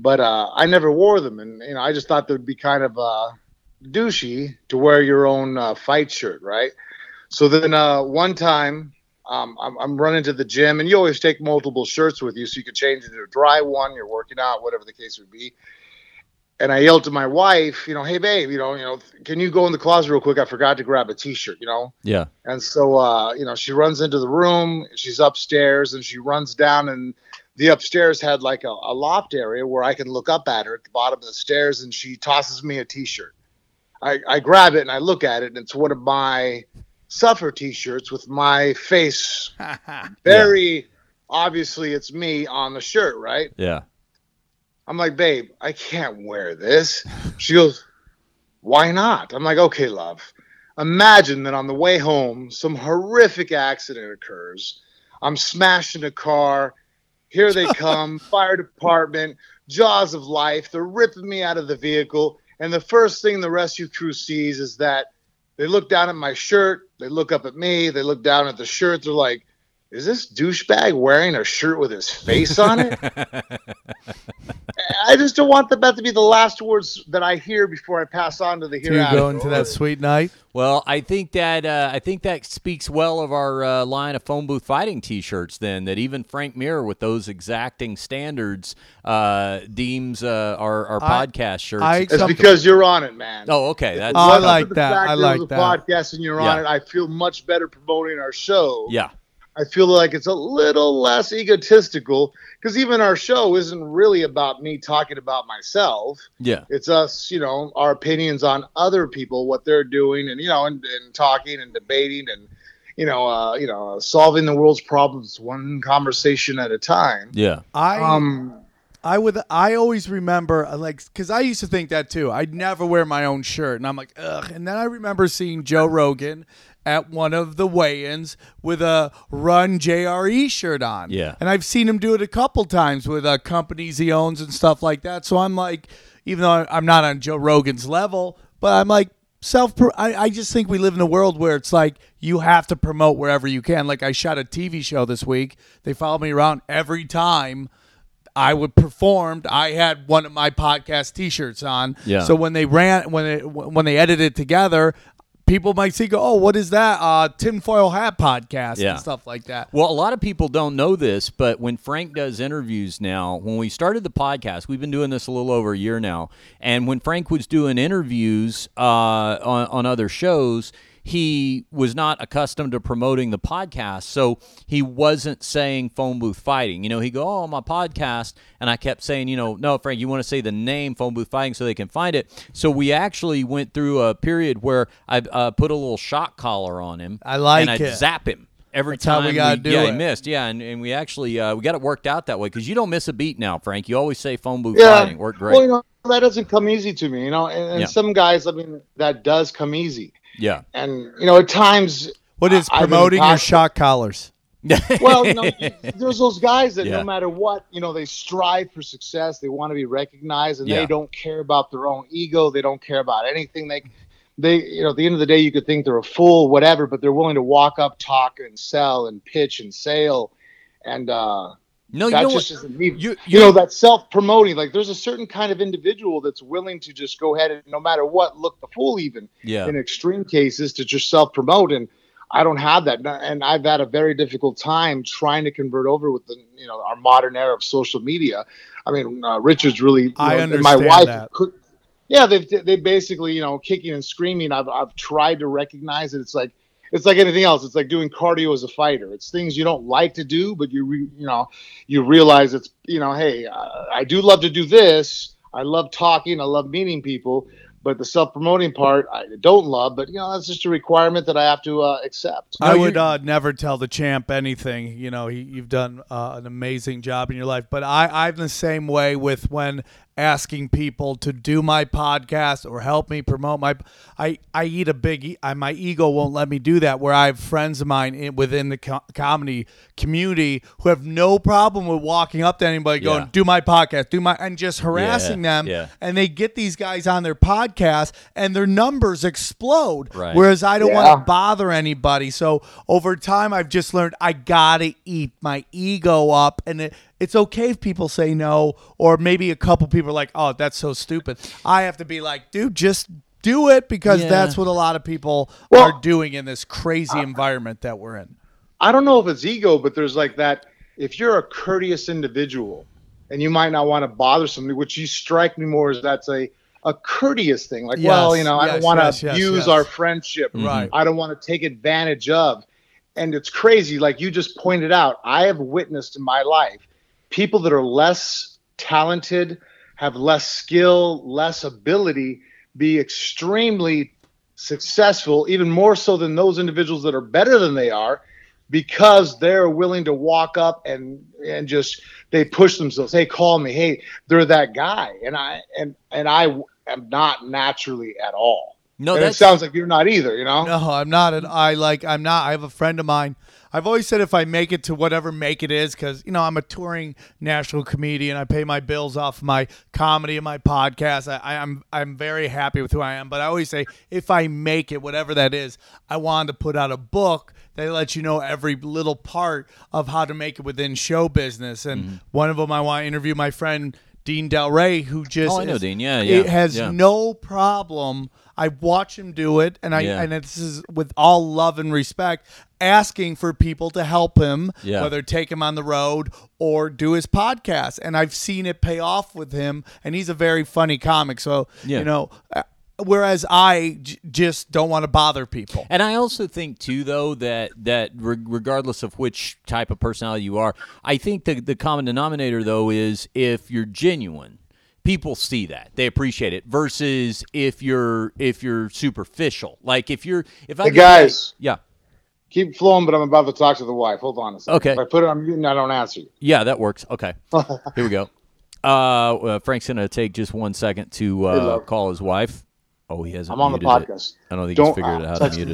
but uh, I never wore them. And, you know, I just thought that would be kind of uh, douchey to wear your own uh, fight shirt, right? So then uh, one time, um, I'm, I'm running to the gym, and you always take multiple shirts with you so you can change into a dry one, you're working out, whatever the case would be and I yelled to my wife, you know, hey babe, you know, you know, can you go in the closet real quick? I forgot to grab a t-shirt, you know. Yeah. And so, uh, you know, she runs into the room. She's upstairs, and she runs down, and the upstairs had like a, a loft area where I can look up at her at the bottom of the stairs, and she tosses me a t-shirt. I, I grab it and I look at it, and it's one of my suffer t-shirts with my face *laughs* very obviously it's me on the shirt, right? Yeah. I'm like, babe, I can't wear this. She goes, why not? I'm like, okay, love. Imagine that on the way home, some horrific accident occurs. I'm smashing a car. Here they *laughs* come, fire department, jaws of life. They're ripping me out of the vehicle. And the first thing the rescue crew sees is that they look down at my shirt. They look up at me. They look down at the shirt. They're like, is this douchebag wearing a shirt with his face on it? *laughs* I just don't want the, that to be the last words that I hear before I pass on to the To hereafter. go into that sweet night. Well, I think that uh, I think that speaks well of our uh, line of phone booth fighting T-shirts. Then that even Frank Mir, with those exacting standards, uh, deems uh, our our I- podcast shirts. I- It's because you're on it, man. oh, okay. That's Oh, I like that. I like that. podcast and you're Yeah. on it. I feel much better promoting our show. yeah. I feel like it's a little less egotistical because even our show isn't really about me talking about myself. Yeah. It's us, you know, our opinions on other people, what they're doing, and you know, and, and talking and debating and you know, uh, you know, solving the world's problems one conversation at a time. Yeah. I Um, I would I always remember uh, like because I used to think that too. I'd never wear my own shirt, and I'm like ugh. And then I remember seeing Joe Rogan at one of the weigh-ins with a Run JRE shirt on. Yeah. and I've seen him do it a couple times with uh, companies he owns and stuff like that. So I'm like, even though I'm not on Joe Rogan's level, but I'm like self. I, I just think we live in a world where it's like you have to promote wherever you can. Like I shot a TV show this week. They follow me around every time. I would performed. I had one of my podcast T-shirts on. Yeah. So when they ran, when they when they edited it together, people might see, go, "Oh, what is that? Uh, tinfoil hat podcast Yeah. and stuff like that." Well, a lot of people don't know this, but when Frank does interviews now, when we started the podcast, we've been doing this a little over a year now, and when Frank was doing interviews uh, on, on other shows, he was not accustomed to promoting the podcast, so he wasn't saying phone booth fighting. You know, he go, "Oh, my podcast," and I kept saying, "You know, no, Frank, you want to say the name phone booth fighting so they can find it." So we actually went through a period where I uh, put a little shock collar on him. I like and I it. zap him every That's how time we gotta do yeah, he it. missed. Yeah, and, and we actually uh, we got it worked out that way because you don't miss a beat now, Frank. You always say phone booth yeah. fighting. Worked great. Well, you know, that doesn't come easy to me, you know, and, and Yeah. some guys, I mean, that does come easy. Yeah. And, you know, at times, What is I- I've been promoting your shock collars? *laughs* *laughs* well, you know, there's those guys that Yeah. no matter what, you know, they strive for success. They want to be recognized, and Yeah. they don't care about their own ego. They don't care about anything. They, they, you know, at the end of the day, you could think they're a fool, whatever, but they're willing to walk up, talk, and sell, and pitch, and sale, and uh, no, you know just what? isn't me. You- You, you- know, that self-promoting. Like, there's a certain kind of individual that's willing to just go ahead and, no matter what, look the fool, even Yeah. in extreme cases, to just self-promote. And I don't have that, and I've had a very difficult time trying to convert over with the, you know, our modern era of social media. I mean, uh, Richard's really, you I know, and my understand wife. that. could- yeah, they they basically, you know, kicking and screaming. I've I've tried to recognize it. It's like it's like anything else. It's like doing cardio as a fighter. It's things you don't like to do, but you re, you know you realize it's you know, hey, uh, I do love to do this. I love talking. I love meeting people. But the self-promoting part, I don't love. But you know, that's just a requirement that I have to uh, accept. I No, would uh, never tell the champ anything. You know, he, you've done uh, an amazing job in your life. But I, I'm the same way with when asking people to do my podcast or help me promote my. I, I eat a big. I, my ego won't let me do that. Where I have friends of mine in, within the co- comedy community who have no problem with walking up to anybody, going, Yeah. "Do my podcast, do my," and just harassing them. yeah. And they get these guys on their podcast, and their numbers explode. Right. Whereas I don't Yeah. want to bother anybody. So over time, I've just learned I gotta eat my ego up, and it, it's okay if people say no, or maybe a couple people are like, "Oh, that's so stupid." I have to be like, "Dude, just do it," because Yeah. that's what a lot of people Well, are doing in this crazy environment that we're in. I don't know if it's ego, but there's like that. If you're a courteous individual, and you might not want to bother somebody, which you strike me more as that's a a courteous thing. Like, well, you know, I yes, don't want to yes, yes, abuse yes. our friendship. Right. I don't want to take advantage of. And it's crazy, like you just pointed out. I have witnessed in my life people that are less talented, have less skill, less ability, be extremely successful, even more so than those individuals that are better than they are, because they're willing to walk up and and just they push themselves. Hey, call me. Hey, they're that guy, and I and and I am not naturally at all. No, and it sounds like you're not either. You know. No, I'm not. An, I like. I'm not. I have a friend of mine. I've always said if I make it to whatever make it is, because you know I'm a touring national comedian. I pay my bills off my comedy and my podcast. I, I, I'm I'm very happy with who I am. But I always say if I make it, whatever that is, I wanted to put out a book that lets you know every little part of how to make it within show business. And Mm-hmm. one of them, I want to interview my friend Dean Delray, who just Oh, I know is- Dean. Yeah, yeah, it has yeah. no problem. I watch him do it, and I Yeah. and this is with all love and respect, asking for people to help him, Yeah. whether take him on the road or do his podcast. And I've seen it pay off with him, and he's a very funny comic. So you know, whereas I j- just don't want to bother people. And I also think too, though, that that re- regardless of which type of personality you are, I think the the common denominator though is if you're genuine, people see that they appreciate it. Versus if you're if you're superficial, like if you're if I Hey, get- guys. yeah, Keep flowing, but I'm about to talk to the wife. Hold on a second. Okay. If I put it on mute and I don't answer you. yeah, that works. Okay, *laughs* here we go. Uh, uh, Frank's gonna take just one second to uh, call his wife. Oh, he hasn't. I'm on the muted it. podcast. I don't think Don't he's figured uh, out how to mute it.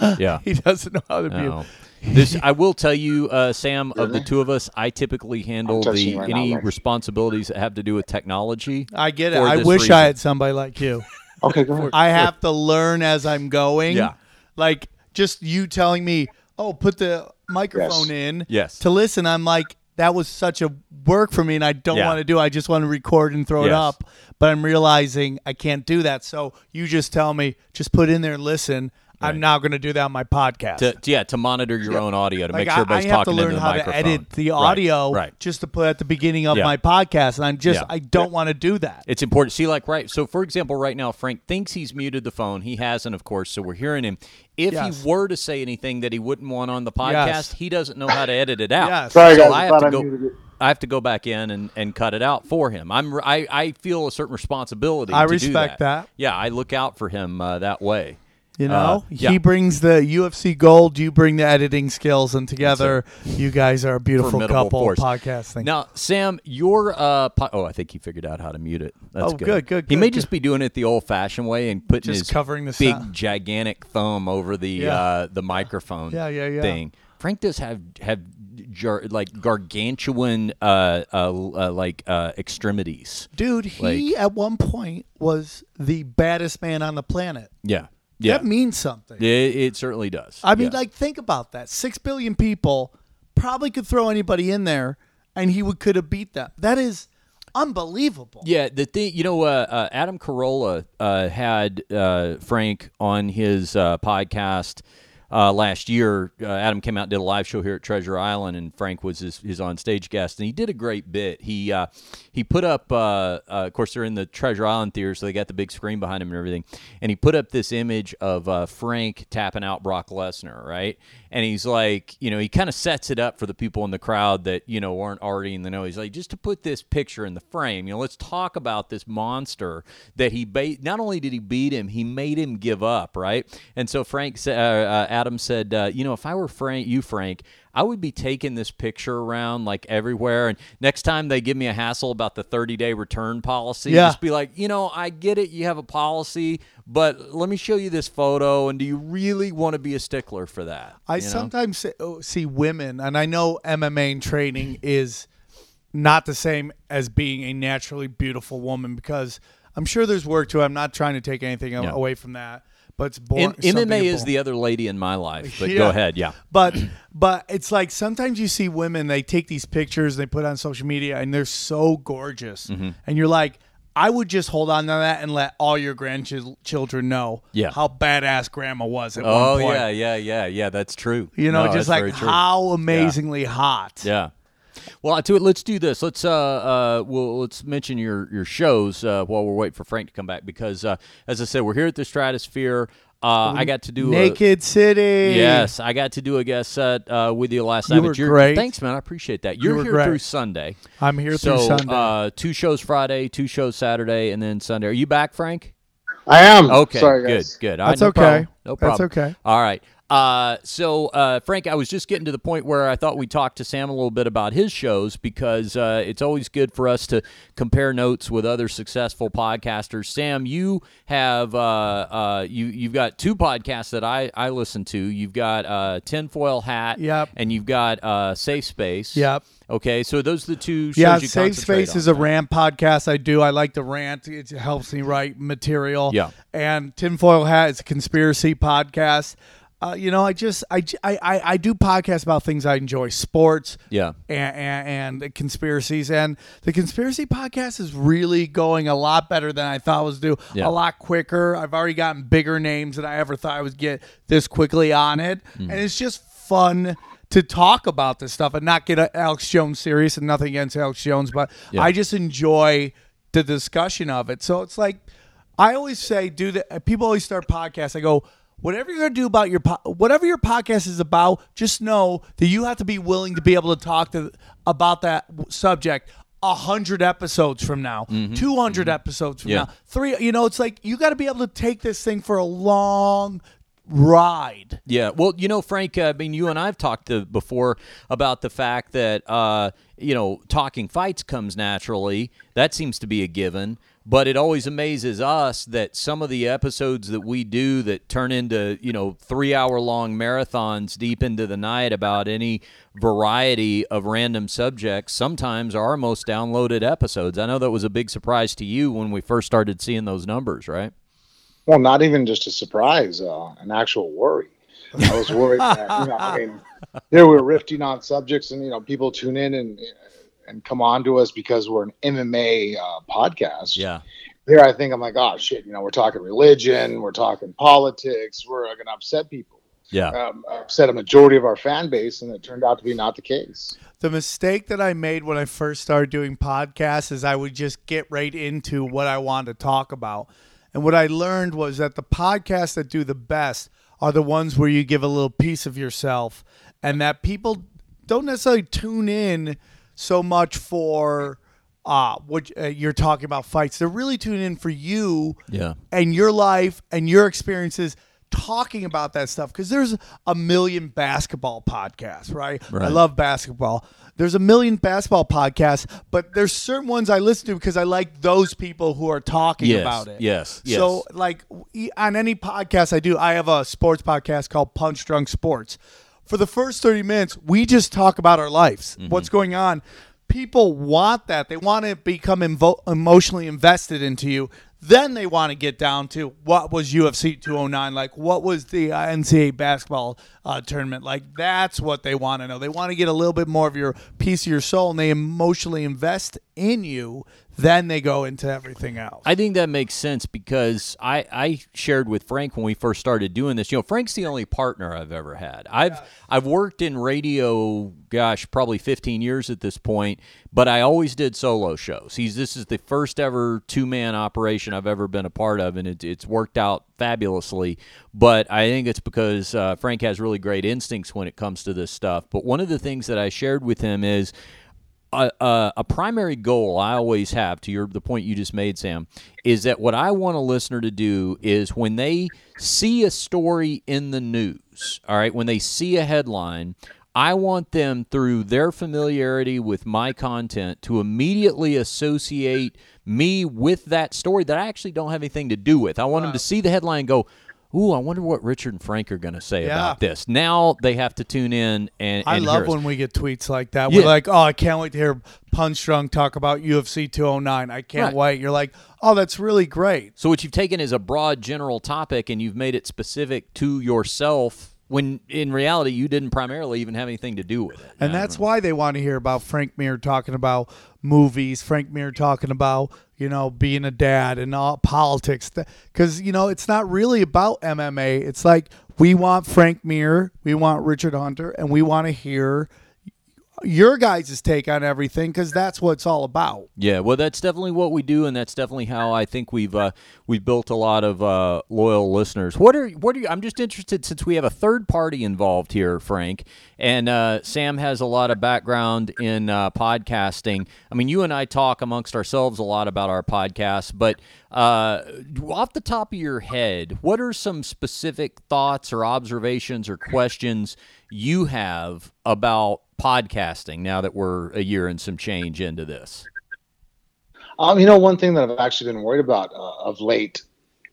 right. *laughs* Yeah. He doesn't know how to be. No. This I will tell you, uh, Sam. Of the two of us, I typically handle the right any now, Rex. responsibilities that have to do with technology. I get it. I wish reason. I had somebody like you. *laughs* Okay, go ahead. I have to learn as I'm going. Yeah. Like just you telling me, oh, put the microphone Yes. in. Yes. To listen, I'm like, that was such a work for me, and I don't Yeah. want to do. I just want to record and throw it up. But I'm realizing I can't do that. So you just tell me, just put in there and listen. I'm now going to do that on my podcast. To, to- yeah, to monitor your own audio to like make sure I, I everybody's have to learn into the how microphone. to edit the audio Right. just to put at the beginning of Yeah. my podcast, and I'm just Yeah. I don't want to do that. It's important. See, like, right. So, for example, right now, Frank thinks he's muted the phone. He hasn't, of course. So we're hearing him. If Yes. he were to say anything that he wouldn't want on the podcast, Yes. he doesn't know how to edit it out. Yes. Sorry, so guys. I I have to I go. I have to go back in and, and cut it out for him. I'm I, I feel a certain responsibility. I to do respect that. Yeah, I look out for him uh, that way. You know, Uh, yeah. he brings the UFC gold. You bring the editing skills, and together, you guys are a beautiful Formidable couple. force. Podcasting. Now, Sam, your uh, po- oh, I think he figured out how to mute it. That's Oh, good, good, He good, may good. just be doing it the old-fashioned way and putting Just his covering the big, sound. gigantic thumb over the Yeah. uh, the microphone. Yeah, yeah, yeah. Thing. Frank does have have jar- like gargantuan uh, uh, uh, like uh, extremities. Dude, he at one point was the baddest man on the planet. Yeah, yeah. That means something. it, it certainly does. I mean, Yeah. like, think about that. Six billion people probably could throw anybody in there, and he would could have beat them. That is unbelievable. Yeah, the thing, you know, uh, uh, Adam Carolla uh, had uh, Frank on his uh, podcast uh, last year. Uh, Adam came out did a live show here at Treasure Island, and Frank was his, his on stage guest, and he did a great bit. He uh, he put up, uh, uh, of course, they're in the Treasure Island theater, so they got the big screen behind him and everything, and he put up this image of uh, Frank tapping out Brock Lesnar, right? And he's like, you know, he kind of sets it up for the people in the crowd that you know aren't already in the know. He's like, just to put this picture in the frame, you know, let's talk about this monster that he bait. Not only did he beat him, he made him give up, right? And so Frank, uh, uh, Adam said, uh, you know, if I were Frank, you Frank, I would be taking this picture around like everywhere. And next time they give me a hassle about the 30 day return policy, Yeah. just be like, you know, I get it, you have a policy, but let me show you this photo. And do you really want to be a stickler for that? I You know? sometimes say, oh, see women, and I know MMA and training is not the same as being a naturally beautiful woman because I'm sure there's work to it. I'm not trying to take anything away from that, but it's born. M- MMA is the other lady in my life, but *laughs* Yeah. go ahead. Yeah. But but it's like sometimes you see women they take these pictures they put on social media and they're so gorgeous Mm-hmm. and you're like I would just hold on to that and let all your grandchildren know Yeah. how badass grandma was at Oh one point. yeah, yeah, yeah, yeah. That's true. You know, No, just like how amazingly hot. Yeah. Well, I tell you, let's do this. Let's uh, uh, well, let's mention your your shows uh, while we're waiting for Frank to come back because, uh, as I said, we're here at the Stratosphere. Uh, I got to do a, Naked City. Yes, I got to do a guest set uh, with you last You night. were you're- great. Thanks, man. I appreciate that. You're were here great. through Sunday. I'm here so, through Sunday. Uh, two shows Friday, two shows Saturday, and then Sunday. Are you back, Frank? I am. Okay, Sorry, good, guys. good. All That's right, no okay. problem. No That's problem. okay. All right. Uh, so, uh, Frank, I was just getting to the point where I thought we'd talk to Sam a little bit about his shows because uh, it's always good for us to compare notes with other successful podcasters. Sam, you have uh, uh, you you've got two podcasts that I, I listen to. You've got uh, Tinfoil Hat, Yep. and you've got uh, Safe Space. Yep. Okay, so those are the two shows Yeah, you Safe Space on. is a rant podcast I do. I like to rant. It helps me write material. Yeah. And Tinfoil Hat is a conspiracy podcast. Uh, you know, I just I, I, I do podcasts about things I enjoy, sports, Yeah. and, and, and conspiracies. And the conspiracy podcast is really going a lot better than I thought it was due. Yeah. A lot quicker. I've already gotten bigger names than I ever thought I would get this quickly on it. Mm. And it's just fun to talk about this stuff and not get Alex Jones serious and nothing against Alex Jones, but Yeah. I just enjoy the discussion of it. So it's like I always say, do the people always start podcasts. I go, whatever you're gonna do about your po- whatever your podcast is about, just know that you have to be willing to be able to talk to about that subject. A hundred episodes from now, 200 episodes from Mm-hmm. Yeah. now, three. You know, it's like you got to be able to take this thing for a long ride. Yeah, well, you know, Frank. I mean, you and I've talked to, before about the fact that uh, you know talking fights comes naturally. That seems to be a given. But it always amazes us that some of the episodes that we do that turn into you know three hour long marathons deep into the night about any variety of random subjects sometimes are our most downloaded episodes. I know that was a big surprise to you when we first started seeing those numbers, right? Well, not even just a surprise, uh, an actual worry. I was worried that, you know, I mean, there we're riffing on subjects and, you know, people tune in and, and come on to us because we're an MMA uh, podcast. Yeah. Here, I think I'm like, oh, shit, you know, we're talking religion, we're talking politics, we're going to upset people, Yeah. um, upset a majority of our fan base. And it turned out to be not the case. The mistake that I made when I first started doing podcasts is I would just get right into what I wanted to talk about. And what I learned was that the podcasts that do the best are the ones where you give a little piece of yourself and that people don't necessarily tune in so much for uh, what uh, you're talking about fights. They're really tuning in for you Yeah. and your life and your experiences talking about that stuff because there's a million basketball podcasts right? i love basketball there's a million basketball podcasts but there's certain ones i listen to because i like those people who are talking Yes, about it yes, yes. so like on any podcast i do i have a sports podcast called punch drunk sports for the first 30 minutes we just talk about our lives Mm-hmm. what's going on. People want that. They want to become invo- emotionally invested into you. Then they want to get down to what was UFC 209 like? What was the uh, NCAA basketball uh, tournament like? That's what they want to know. They want to get a little bit more of your piece of your soul and they emotionally invest in you then they go into everything else I think that makes sense because I, I shared with Frank when we first started doing this. You know, Frank's the only partner I've ever had. I've I've worked in radio, gosh, probably 15 years at this point, but I always did solo shows. He's this is the first ever two man operation I've ever been a part of, and it, it's worked out fabulously. But I think it's because uh, Frank has really great instincts when it comes to this stuff. But one of the things that I shared with him is a, a, a primary goal I always have to your the point you just made, Sam, is that what I want a listener to do is when they see a story in the news, all right, when they see a headline, I want them through their familiarity with my content to immediately associate me with that story that I actually don't have anything to do with. I want them to see the headline and go, Ooh, I wonder what Richard and Frank are going to say Yeah. about this. Now they have to tune in and. I love when we get tweets like that. Yeah. We're like, oh, I can't wait to hear Punch Drunk talk about UFC 209. I can't Right. wait. You're like, oh, that's really great. So what you've taken is a broad general topic and you've made it specific to yourself when in reality you didn't primarily even have anything to do with it. And that's why they want to hear about Frank Mir talking about movies, Frank Mir talking about, you know, being a dad and all politics. Because, you know, it's not really about MMA. It's like we want Frank Mir, we want Richard Hunter, and we want to hear your guys' take on everything because that's what it's all about. Yeah, well, that's definitely what we do, and that's definitely how I think we've uh, we've built a lot of uh, loyal listeners. What are what are you? I'm just interested since we have a third party involved here, Frank, and uh, Sam has a lot of background in uh, podcasting. I mean, you and I talk amongst ourselves a lot about our podcast, but uh, off the top of your head, what are some specific thoughts or observations or questions you have about podcasting now that we're a year and some change into this? Um, you know, one thing that I've actually been worried about uh, of late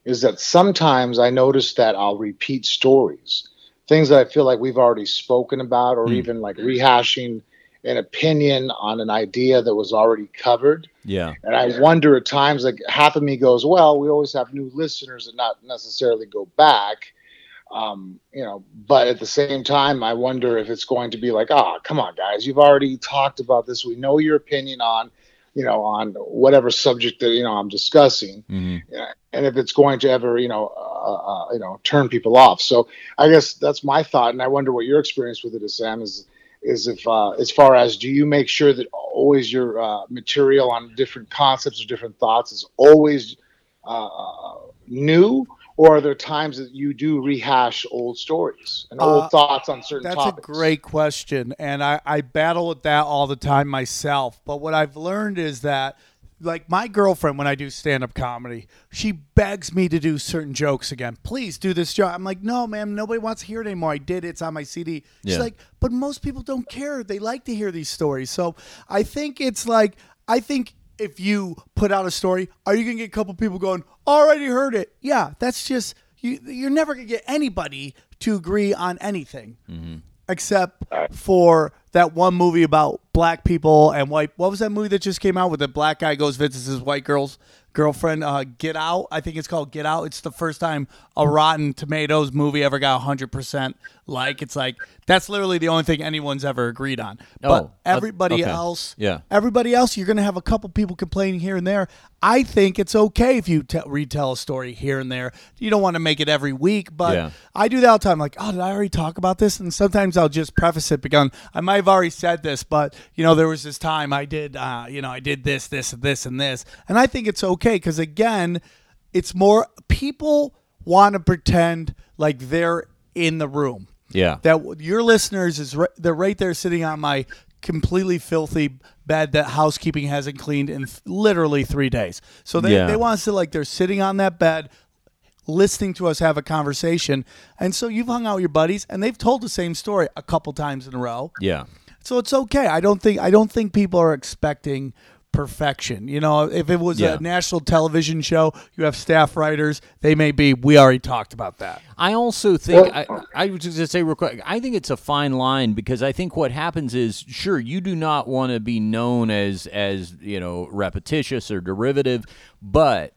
is that sometimes I notice that I'll repeat stories, things that I feel like we've already spoken about, or Hmm. even like rehashing an opinion on an idea that was already covered. Yeah, And I wonder at times, like half of me goes, well, we always have new listeners that not necessarily go back. Um, you know, but at the same time, I wonder if it's going to be like, ah, come on, guys, you've already talked about this. We know your opinion on, you know, on whatever subject that you know I'm discussing, Mhm. And if it's going to ever, you know, uh, uh, you know, turn people off. So I guess that's my thought, and I wonder what your experience with it is, Sam. Is is if uh, as far as do you make sure that always your uh, material on different concepts or different thoughts is always uh, uh, new or are there times that you do rehash old stories and old Uh, thoughts on certain That's topics That's a great question, and I, I battle with that all the time myself. But what I've learned is that, like my girlfriend, when I do stand up comedy, she begs me to do certain jokes again. Please do this joke. I'm like, no, ma'am, nobody wants to hear it anymore. I did it. It's on my CD. She's like, but most people don't care. They like to hear these stories. So I think it's like, I think if you put out a story, are you gonna get a couple people going, already heard it? Yeah, that's just you. You're never gonna get anybody to agree on anything mm-hmm. except for that one movie about black people and white. What was that movie that just came out with the black guy goes visits his white girl's girlfriend? Uh, Get Out. I think it's called Get Out. It's the first time a Rotten Tomatoes movie ever got 100% like. It's like that's literally the only thing anyone's ever agreed on. Oh, but everybody okay. else, Yeah. everybody else, you're going to have a couple people complaining here and there. I think it's okay if you te- retell a story here and there. You don't want to make it every week, but Yeah. I do that all the time. Like, oh, did I already talk about this? And sometimes I'll just preface it because I might have already said this, but you know, there was this time I did, uh, you know, I did this, this, this, and this, and I think it's okay because again, it's more people want to pretend like they're in the room yeah, that your listeners is right, they're right there sitting on my completely filthy bed that housekeeping hasn't cleaned in th- literally three days. So they, Yeah. they want to sit like they're sitting on that bed listening to us have a conversation. And so you've hung out with your buddies and they've told the same story a couple times in a row. yeah. So it's okay. I don't think I don't think people are expecting perfection. You know, if it was Yeah. a national television show, you have staff writers, they may be we already talked about that. I also think I, Well- I was just gonna say real quick. I think it's a fine line because I think what happens is sure you do not want to be known as as you know repetitious or derivative, but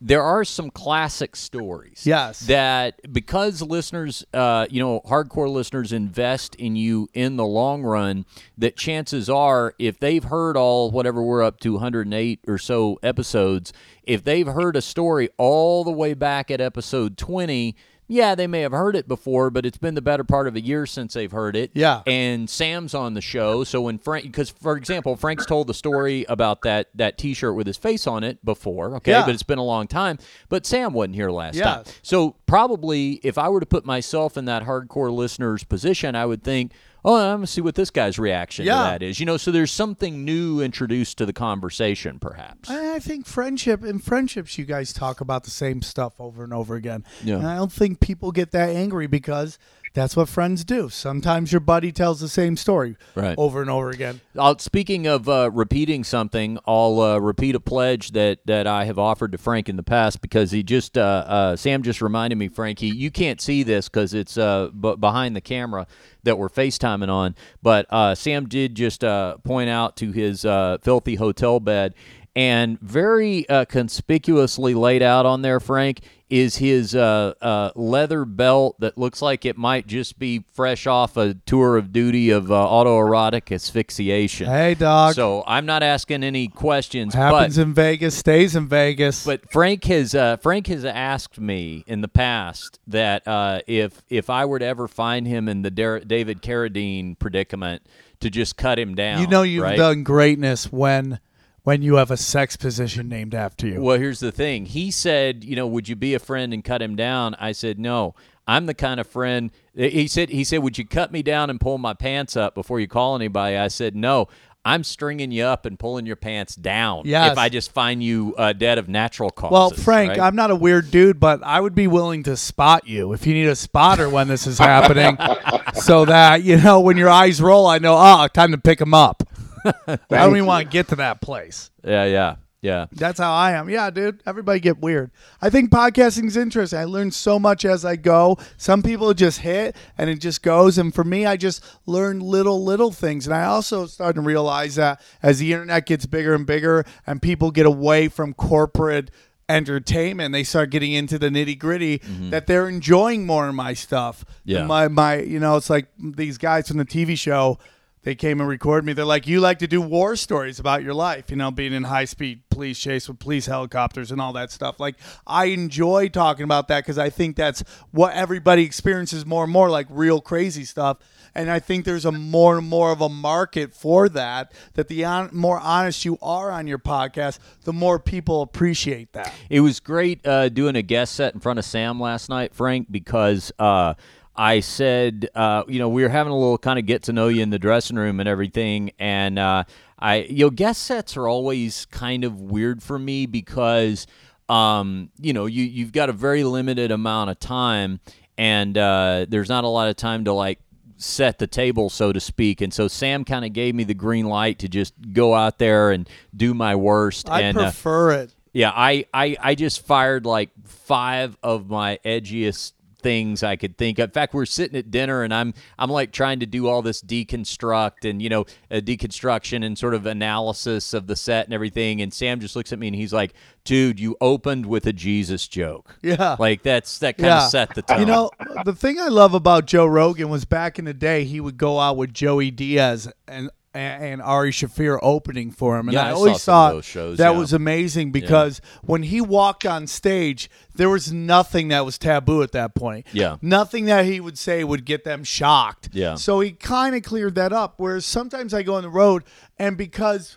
there are some classic stories. Yes. that because listeners, uh, you know, hardcore listeners invest in you in the long run. That chances are, if they've heard all whatever we're up to 108 or so episodes, if they've heard a story all the way back at episode 20, yeah, they may have heard it before, but it's been the better part of a year since they've heard it. Yeah. And Sam's on the show, so when Frank, because for example, Frank's told the story about that that T-shirt with his face on it before, okay, Yeah. but it's been a long time. But Sam wasn't here last Yes. time, so probably if I were to put myself in that hardcore listener's position, I would think, oh, I'm gonna see what this guy's reaction Yeah. to that is. You know, so there's something new introduced to the conversation, perhaps. I I think friendship in friendships, you guys talk about the same stuff over and over again. Yeah. And I don't think people get that angry because that's what friends do. Sometimes your buddy tells the same story Right. over and over again. Uh, speaking of uh, repeating something, I'll uh, repeat a pledge that, that I have offered to Frank in the past because he just uh, uh, Sam just reminded me, Frankie, you can't see this because it's uh, b- behind the camera that we're FaceTiming on, but uh, Sam did just uh, point out to his uh, filthy hotel bed, And very uh, conspicuously laid out on there, Frank, is his uh, uh, leather belt that looks like it might just be fresh off a tour of duty of uh, autoerotic asphyxiation. Hey, dog. So I'm not asking any questions, Happens but in Vegas, stays in Vegas. but Frank has uh, Frank has asked me in the past that uh, if if I were to ever find him in the Dar- David Carradine predicament, to just cut him down. you know you've right? done greatness when when you have a sex position named after you. Well, here's the thing. He said, you know, would you be a friend and cut him down? I said, no. I'm the kind of friend. He said, he said, would you cut me down and pull my pants up before you call anybody? I said, no. I'm stringing you up and pulling your pants down. Yes. If I just find you uh, dead of natural causes. Well, Frank, right? I'm not a weird dude, but I would be willing to spot you if you need a spotter when this is happening, *laughs* so that you know when your eyes roll, I know. Oh, time to pick him up. I don't even want to get to that place. yeah, yeah, yeah. That's how I am. Yeah, dude. Everybody get weird. I think podcasting's interesting. I learn so much as I go. Some people just hit and it just goes. And for me, I just learn little, little things. And I also started to realize that as the internet gets bigger and bigger and people get away from corporate entertainment, they start getting into the nitty gritty mm-hmm. that they're enjoying more of my stuff. Yeah. My my you know, it's like these guys from the TV show they came and recorded me. They're like, you like to do war stories about your life, you know, being in high speed police chase with police helicopters and all that stuff. Like, I enjoy talking about that because I think that's what everybody experiences more and more, like real crazy stuff. And I think there's a more and more of a market for that. That the on, more honest you are on your podcast, the more people appreciate that. It was great uh, doing a guest set in front of Sam last night, Frank, because uh, I said, uh, you know, we were having a little kind of get to know you in the dressing room and everything, and uh, I, you know, guest sets are always kind of weird for me because, um, you know, you you've got a very limited amount of time, and uh, there's not a lot of time to like set the table, so to speak. And so Sam kind of gave me the green light to just go out there and do my worst. I and uh, prefer it. yeah, I, I, I just fired like five of my edgiest things I could think of. In fact, we're sitting at dinner and I'm I'm like trying to do all this deconstruct and you know uh, deconstruction and sort of analysis of the set and everything. And Sam just looks at me and he's like, "Dude, you opened with a Jesus joke. Yeah. like that's that kind of set the tone. You know, the thing I love about Joe Rogan was back in the day, he would go out with Joey Diaz and and Ari Shaffir opening for him, and Yeah, I I always of thought those shows, that yeah. was amazing because when he walked on stage, there was nothing that was taboo at that point. Yeah. nothing that he would say would get them shocked. Yeah. so he kind of cleared that up. Whereas sometimes I go on the road, and because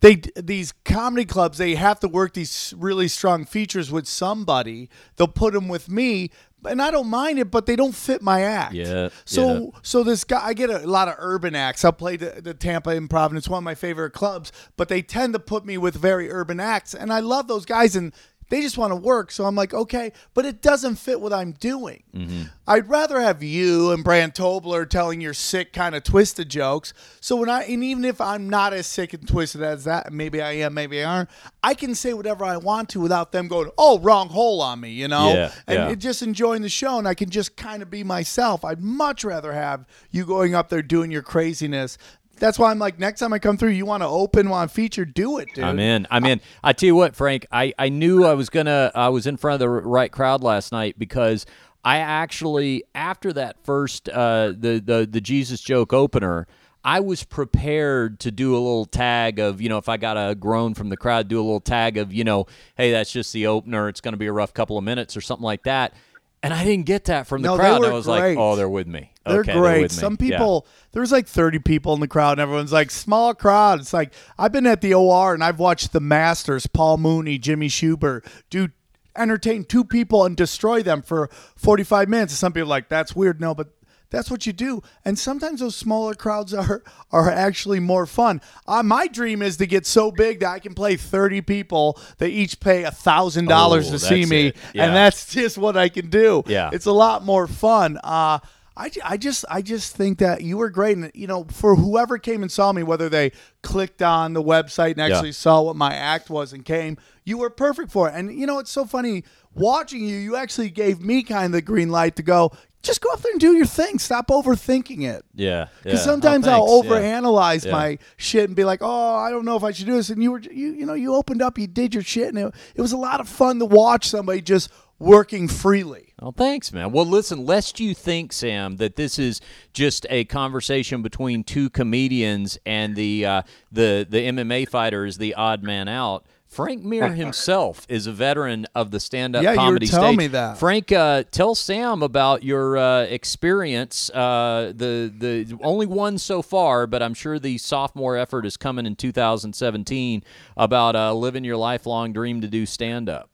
they these comedy clubs they have to work these really strong features with somebody they'll put them with me and i don't mind it but they don't fit my act. Yeah, so so this guy i get a lot of urban acts. I'll play the, the tampa improv and it's one of my favorite clubs but they tend to put me with very urban acts and i love those guys and they just want to work so i'm like okay but it doesn't fit what i'm doing mm-hmm. i'd rather have you and brand tobler telling your sick kind of twisted jokes so when i and even if i'm not as sick and twisted as that maybe i am maybe i aren't i can say whatever i want to without them going oh wrong hole on me you know Yeah, and yeah. just enjoying the show and I can just kind of be myself. I'd much rather have you going up there doing your craziness. That's why I'm like, next time I come through, you want to open, want to feature, do it, dude. I'm in. I'm in. I tell you what, Frank. I, I knew I was gonna. I was in front of the right crowd last night because I actually, after that first uh, the the the Jesus joke opener, I was prepared to do a little tag of you know if I got a groan from the crowd, do a little tag of you know, hey, that's just the opener. It's going to be a rough couple of minutes or something like that. And I didn't get that from the No, crowd. I was great. like, oh, they're with me. They're Okay, great. me. Some Yeah. people, there's like 30 people in the crowd, and everyone's like, small crowd. It's like, I've been at the OR and I've watched the Masters, Paul Mooney, Jimmy Shubert, do entertain two people and destroy them for 45 minutes. And some people are like, that's weird. No, but that's what you do. And sometimes those smaller crowds are are actually more fun. Uh, my dream is to get so big that I can play 30 people that each pay a thousand dollars Oh, to see me. Yeah. and that's *laughs* just what I can do. Yeah. it's a lot more fun. Uh, I, I just I just think that you were great, and you know, for whoever came and saw me, whether they clicked on the website and actually saw what my act was and came, you were perfect for it. And you know, it's so funny watching you. You actually gave me kind of the green light to go. Just go up there and do your thing. Stop overthinking it. Yeah. Because yeah. sometimes Oh, I'll overanalyze Yeah. my shit and be like, "Oh, I don't know if I should do this." And you were, you, you know, you opened up, you did your shit, and it, it was a lot of fun to watch somebody just working freely. Oh, thanks, man. Well, listen, lest you think, Sam, that this is just a conversation between two comedians and the uh, the the MMA fighter is the odd man out. Frank Mir *laughs* himself is a veteran of the stand-up Yeah, you were comedy telling stage. me that. Frank, uh, tell Sam about your uh, experience. Uh, the the only one so far, but I'm sure the sophomore effort is coming in 2017 about uh, living your lifelong dream to do stand-up.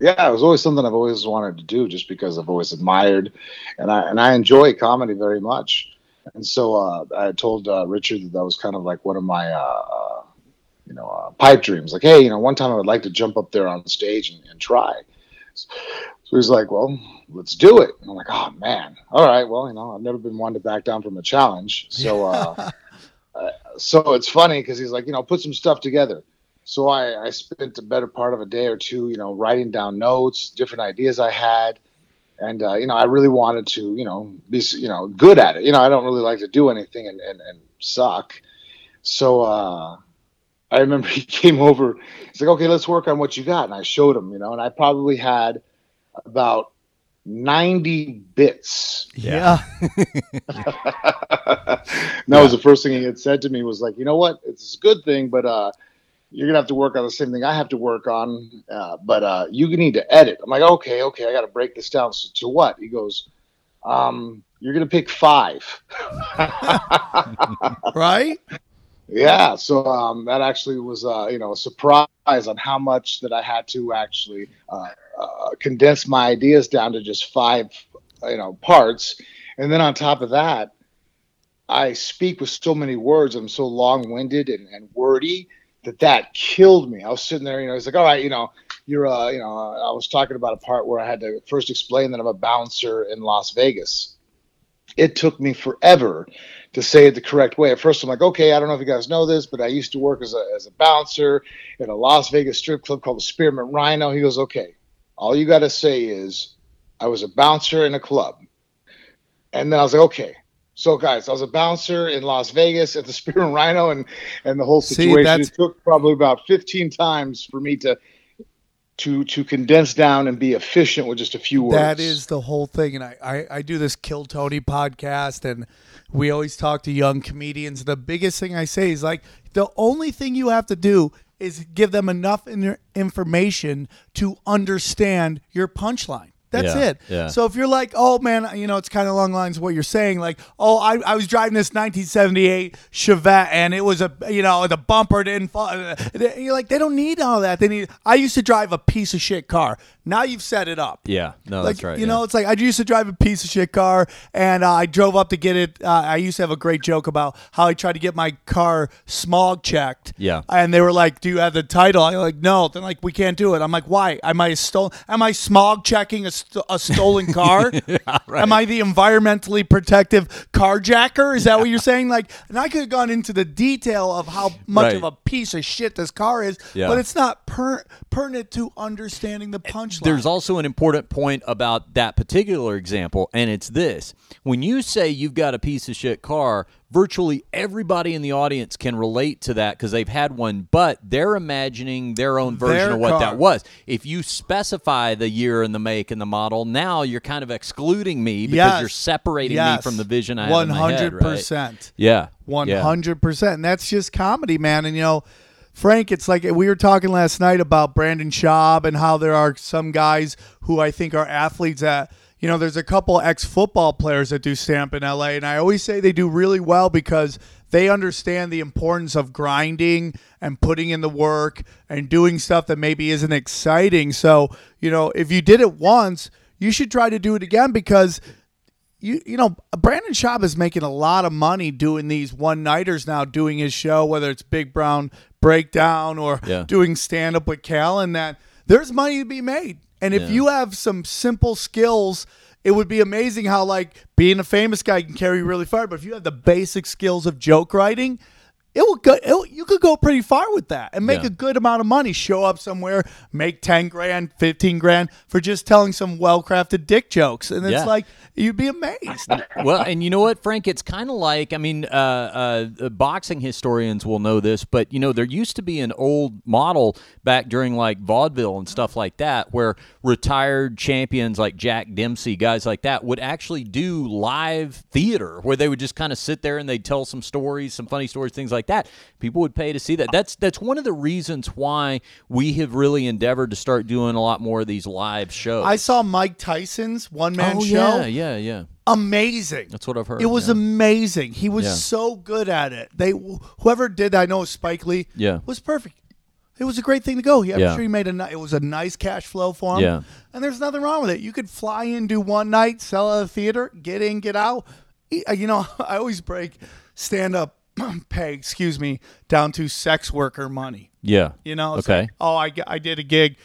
yeah, it was always something I've always wanted to do, just because I've always admired, and I and I enjoy comedy very much. And so uh, I told uh, Richard that that was kind of like one of my, you know, uh, pipe dreams. Like, hey, you know, one time I would like to jump up there on stage and, and try. So he's like, well, let's do it. And I'm like, oh man, all right. Well, you know, I've never been one to back down from a challenge. So, uh, *laughs* uh, so it's funny because he's like, you know, put some stuff together. So I, I spent the better part of a day or two, you know, writing down notes, different ideas I had, and uh, you know, I really wanted to, you know, be, you know, good at it. You know, I don't really like to do anything and, and, and suck. So uh, I remember *laughs* he came over. He's like, "Okay, let's work on what you got," and I showed him, you know, and I probably had about ninety bits. Yeah. *laughs* that was the first thing he had said to me was like, you know what, it's a good thing, but uh, you're gonna have to work on the same thing I have to work on. Uh, but uh, you need to edit. I'm like, okay, okay, I got to break this down. So to what? He goes, um, you're gonna pick five. *laughs* right? Yeah, so um, that actually was uh, you know a surprise on how much that I had to actually uh, uh, condense my ideas down to just five you know parts, and then on top of that, I speak with so many words. I'm so long-winded and, and wordy that that killed me. I was sitting there, you know, it's like, all right, you know, you're, uh, you know, I was talking about a part where I had to first explain that I'm a bouncer in Las Vegas. It took me forever to say it the correct way. At first, I'm like, okay, I don't know if you guys know this, but I used to work as a, as a bouncer in a Las Vegas strip club called the Spearmint Rhino. He goes, okay, all you got to say is, I was a bouncer in a club. And then I was like, okay. So, guys, I was a bouncer in Las Vegas at the *laughs* Spearmint Rhino, and and the whole situation. that's- it took probably about 15 times for me to to to condense down and be efficient with just a few words. That is the whole thing. And I, I, I do this Kill Tony podcast, and we always talk to young comedians. The biggest thing I say is like, the only thing you have to do is give them enough in information to understand your punchline. That's Yeah, it. yeah. So if you're like, oh man, you know, it's kind of along the lines of what you're saying, like, oh, I, I was driving this 1978 Chevette and it was a, you know, the bumper didn't fall. You're like, they don't need all that. They need. I used to drive a piece of shit car. Now you've set it up. Yeah, no, Like that's right. you yeah. know, it's like I used to drive a piece of shit car, and uh, I drove up to get it. Uh, I used to have a great joke about how I tried to get my car smog checked. Yeah. and they were like, "Do you have the title?" I'm like, "No." They're like, "We can't do it." I'm like, "Why? Am I stolen? Am I smog checking a, st- a stolen *laughs* car? Am I the environmentally protective carjacker? Is that what you're saying?" Like, and I could have gone into the detail of how much Right. of a piece of shit this car is, Yeah. but it's not per- pertinent to understanding the punchline. There's also an important point about that particular example, and it's this. When you say you've got a piece of shit car, virtually everybody in the audience can relate to that because they've had one, but they're imagining their own version Their of what car. that was. If you specify the year and the make and the model, now you're kind of excluding me because Yes. you're separating me from the vision I have in my head, right? 100%. Yeah. Yeah. hundred percent. And that's just comedy, man. And you know, Frank, it's like we were talking last night about Brendan Schaub and how there are some guys who I think are athletes that you know, there's a couple ex football players that do stamp in LA, and I always say they do really well because they understand the importance of grinding and putting in the work and doing stuff that maybe isn't exciting. So, you know, if you did it once, you should try to do it again because you you know Brendan Schaub is making a lot of money doing these one nighters now, doing his show, whether it's Big Brown Breakdown or Yeah. doing stand up with Cal, and that there's money to be made. And if Yeah. you have some simple skills, it would be amazing how like being a famous guy can carry you really far. But if you have the basic skills of joke writing, it will go. It you could go pretty far with that and make Yeah. a good amount of money. Show up somewhere, make ten grand, fifteen grand for just telling some well crafted dick jokes, and it's Yeah. like you'd be amazed. *laughs* well, and you know what, Frank? It's kind of like I mean, uh, uh, boxing historians will know this, but you know, there used to be an old model back during like vaudeville and stuff like that, where retired champions like Jack Dempsey, guys like that, would actually do live theater, where they would just kind of sit there and they'd tell some stories, some funny stories, things like that. People would pay to see that. That's that's one of the reasons why we have really endeavored to start doing a lot more of these live shows. I saw Mike Tyson's one man oh show. yeah, yeah, yeah. Amazing. That's what I've heard. It was yeah. amazing. He was Yeah. so good at it. They whoever did I know Spike Lee. Yeah. was perfect. It was a great thing to go. He, I'm Yeah. sure he made a. It was a nice cash flow for him. Yeah. and there's nothing wrong with it. You could fly in, do one night, sell at a theater, get in, get out. E- uh, You know, *laughs* I always break stand up *clears throat* pay. Excuse me, down to sex worker money. Yeah. You know, Okay. like, oh, I did a gig,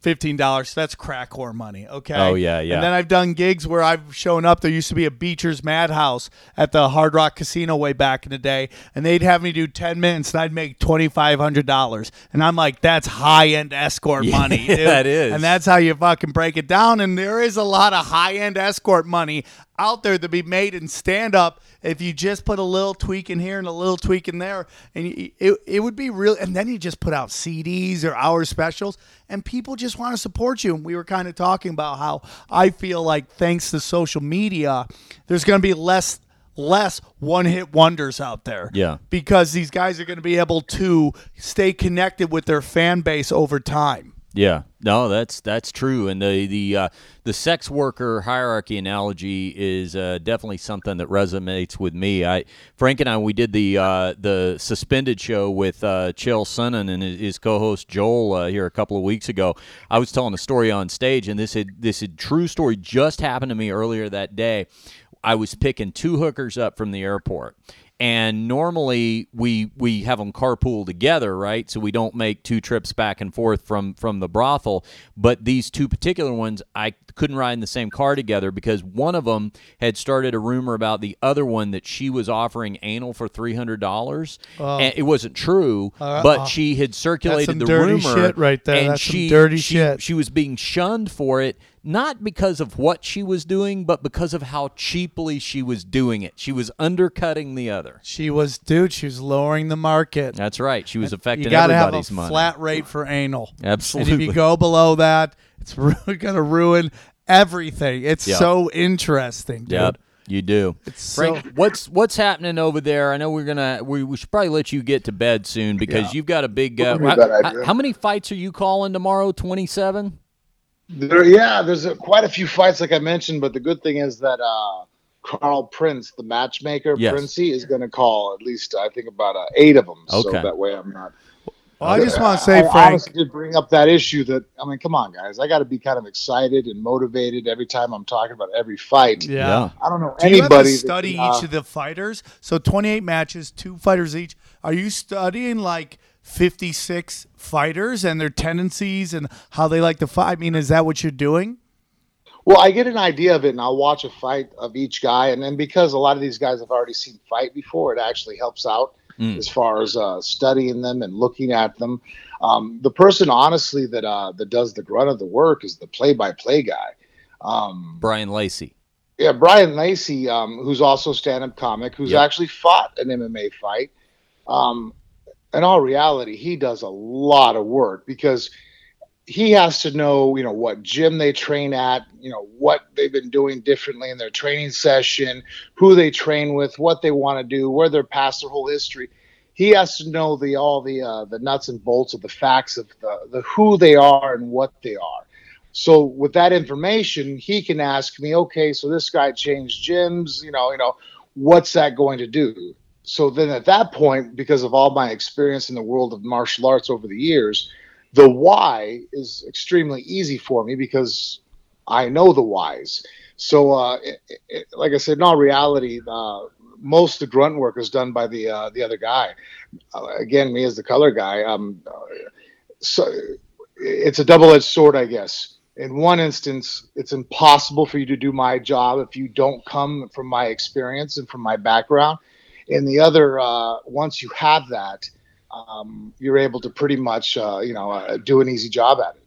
fifteen dollars. That's crack whore money. Okay. Oh, yeah, yeah. And then I've done gigs where I've shown up. There used to be a Beecher's Madhouse at the Hard Rock Casino way back in the day, and they'd have me do ten minutes, and I'd make twenty five hundred dollars. And I'm like, that's high end escort money. *laughs* dude. that is. And that's how you fucking break it down. And there is a lot of high end escort money out there to be made in stand up if you just put a little tweak in here and a little tweak in there. And you, it, it would be real and then you just put out cds or hour specials and people just want to support you. And we were kind of talking about how i feel like thanks to social media there's going to be less less one hit wonders out there. Yeah. because these guys are going to be able to stay connected with their fan base over time Yeah, no, that's that's true, and the the uh, the sex worker hierarchy analogy is uh, definitely something that resonates with me. I Frank and I we did the uh, the suspended show with uh, Chael Sonnen and his, his co-host Joel uh, here a couple of weeks ago. I was telling a story on stage, and this had this had true story just happened to me earlier that day. I was picking two hookers up from the airport. And normally we we have them carpool together, right? So we don't make two trips back and forth from from the brothel. But these two particular ones, I couldn't ride in the same car together because one of them had started a rumor about the other one that she was offering anal for three hundred dollars, and it wasn't true. Uh, uh, but she had circulated the dirty rumor shit right there. and That's some she, dirty she- shit. She was being shunned for it, not because of what she was doing, but because of how cheaply she was doing it. She was undercutting the other. she was dude she was lowering the market That's right. She was affecting you got to have a everybody's money. flat rate for anal. Absolutely. And if you go below that, it's *laughs* really going to ruin everything. It's Yep. so interesting, dude. Yep, you do. so- Frank, what's what's happening over there? I know we're gonna we, we should probably let you get to bed soon because you've got a big. Uh, Wouldn't be a bad how, how many fights are you calling tomorrow? Twenty seven. There, yeah, there's a, quite a few fights, like I mentioned, but the good thing is that uh, Carl Prince, the matchmaker, Yes. Princey, is going to call at least I think about uh, eight of them. Okay. So that way I'm not. Well, I just want to say, I Frank, honestly did bring up that issue that I mean, come on, guys, I got to be kind of excited and motivated every time I'm talking about every fight. yeah. I don't know Do you have anybody. to that study can, uh, each of the fighters? So 28 matches, two fighters each. Are you studying like 56 fighters and their tendencies and how they like to fight? I mean, is that what you're doing? Well, I get an idea of it, and I'll watch a fight of each guy, and then because a lot of these guys have already seen fight before, it actually helps out Mm. as far as uh, studying them and looking at them. Um, the person, honestly, that uh, that does the grunt of the work is the play-by-play guy. Um, Brian Lacey. yeah, Brian Lacey, um, who's also a stand-up comic, who's Yep. actually fought an MMA fight. Um, in all reality, he does a lot of work because he has to know, you know, what gym they train at, you know, what they've been doing differently in their training session, who they train with, what they want to do, where they're past their whole history. He has to know the all the uh, the nuts and bolts of the facts of the, the who they are and what they are. So with that information, he can ask me, okay, so this guy changed gyms, you know, you know, what's that going to do? So then at that point, because of all my experience in the world of martial arts over the years, the why is extremely easy for me because I know the whys. So, uh, it, it, like I said, in all reality, uh, most of the grunt work is done by the uh, the other guy. Uh, again, me as the color guy. Um, uh, so it's a double-edged sword, I guess. In one instance, it's impossible for you to do my job if you don't come from my experience and from my background. In the other, uh, once you have that, um, you're able to pretty much, uh, you know, uh, do an easy job at it.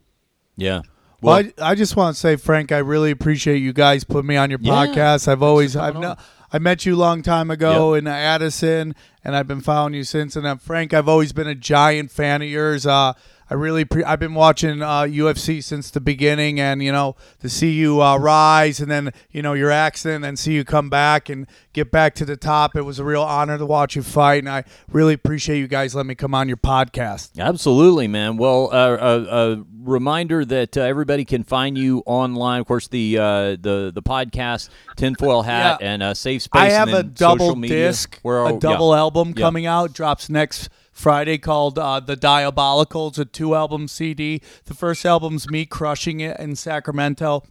Yeah. Well, I, I just want to say, Frank, I really appreciate you guys putting me on your Yeah. podcast. I've always, I've coming no. I met you a long time ago in Addison, and I've been following you since. And uh, Frank, I've always been a giant fan of yours. Uh, I really, pre- I've been watching uh, UFC since the beginning, and you know, to see you uh, rise, and then you know your accident, and see you come back and get back to the top. It was a real honor to watch you fight, and I really appreciate you guys letting me come on your podcast. Absolutely, man. Well, uh, a, a reminder that uh, everybody can find you online. Of course, the uh, the the podcast, Tinfoil Hat, Yeah. and uh, Safe Space. I and have a double disc, Where a double yeah. album Yeah. coming out. Drops next Friday called uh, The Diabolical. It's a two album CD. The first album's me crushing it in Sacramento.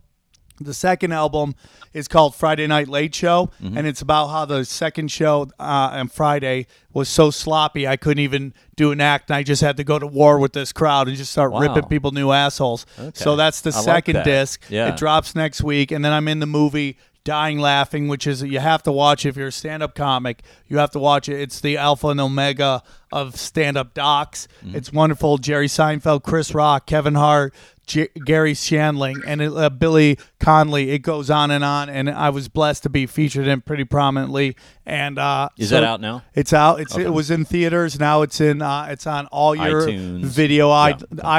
The second album is called Friday Night Late Show, Mm-hmm. and it's about how the second show uh, on Friday was so sloppy I couldn't even do an act, and I just had to go to war with this crowd and just start Wow. ripping people new assholes. So that's the I like second that. disc. Yeah. It drops next week, and then I'm in the movie Dying Laughing, which is you have to watch if you're a stand-up comic. You have to watch it. It's the alpha and omega of stand-up docs. Mm-hmm. It's wonderful. Jerry Seinfeld, Chris Rock, Kevin Hart, J- Garry Shandling, and it, uh, Billy Connolly. It goes on and on, and I was blessed to be featured in pretty prominently. And uh, Is so that out now? It's out. It's it was in theaters. Now it's in. Uh, it's on all your iTunes. video, i Yeah.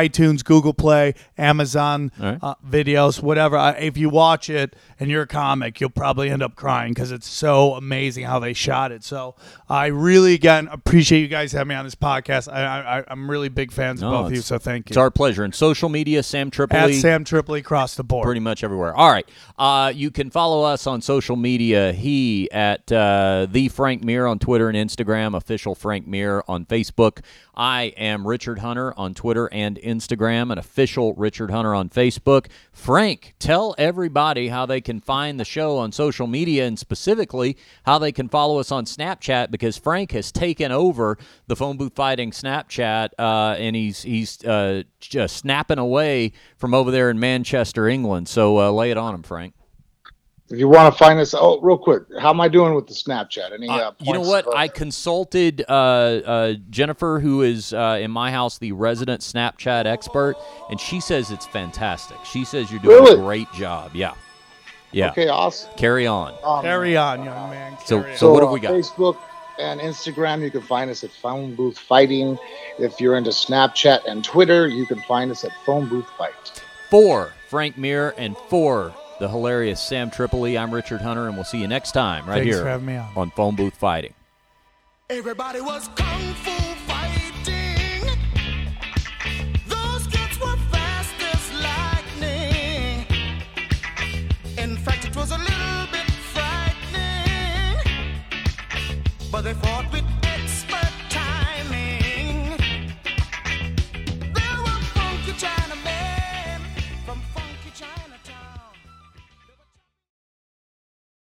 iTunes, Google Play, Amazon right. uh, videos, whatever. If you watch it and you're a comic, you'll probably end up crying because it's so amazing how they shot it. So I really again appreciate you guys having me on this podcast. I, I I'm really big fans No, of both of you. So thank you. It's our pleasure. And social media, Sam Tripoli. At Sam Tripoli across the board. pretty much everywhere. All right. Uh, you can follow us on social media. He at uh, the Frank Mir on Twitter and Instagram. Official Frank Mir on Facebook. I am Richard Hunter on Twitter and Instagram, and official Richard Hunter on Facebook. Frank, tell everybody how they can find the show on social media, and specifically how they can follow us on Snapchat, because Frank has taken over the phone booth fighting Snapchat, uh, and he's he's uh, just snapping away from over there in Manchester, England. So uh, lay it on him, Frank. If you want to find us, oh, real quick, how am I doing with the Snapchat? Any, uh, Uh, you know what? for- I consulted uh, uh, Jennifer, who is uh, in my house the resident Snapchat expert, and she says it's fantastic. She says you're doing a great job. Yeah, yeah. Okay, awesome. Carry on. Um, Carry on, young man. So- on. so what have we got? Facebook and Instagram, you can find us at Phone Booth Fighting. If you're into Snapchat and Twitter, you can find us at Phone Booth Fight. For Frank Mir and for the hilarious Sam Tripoli, I'm Richard Hunter, and we'll see you next time right Thanks here for having me on. on Phone Booth Fighting. Everybody was kung fu But they fought with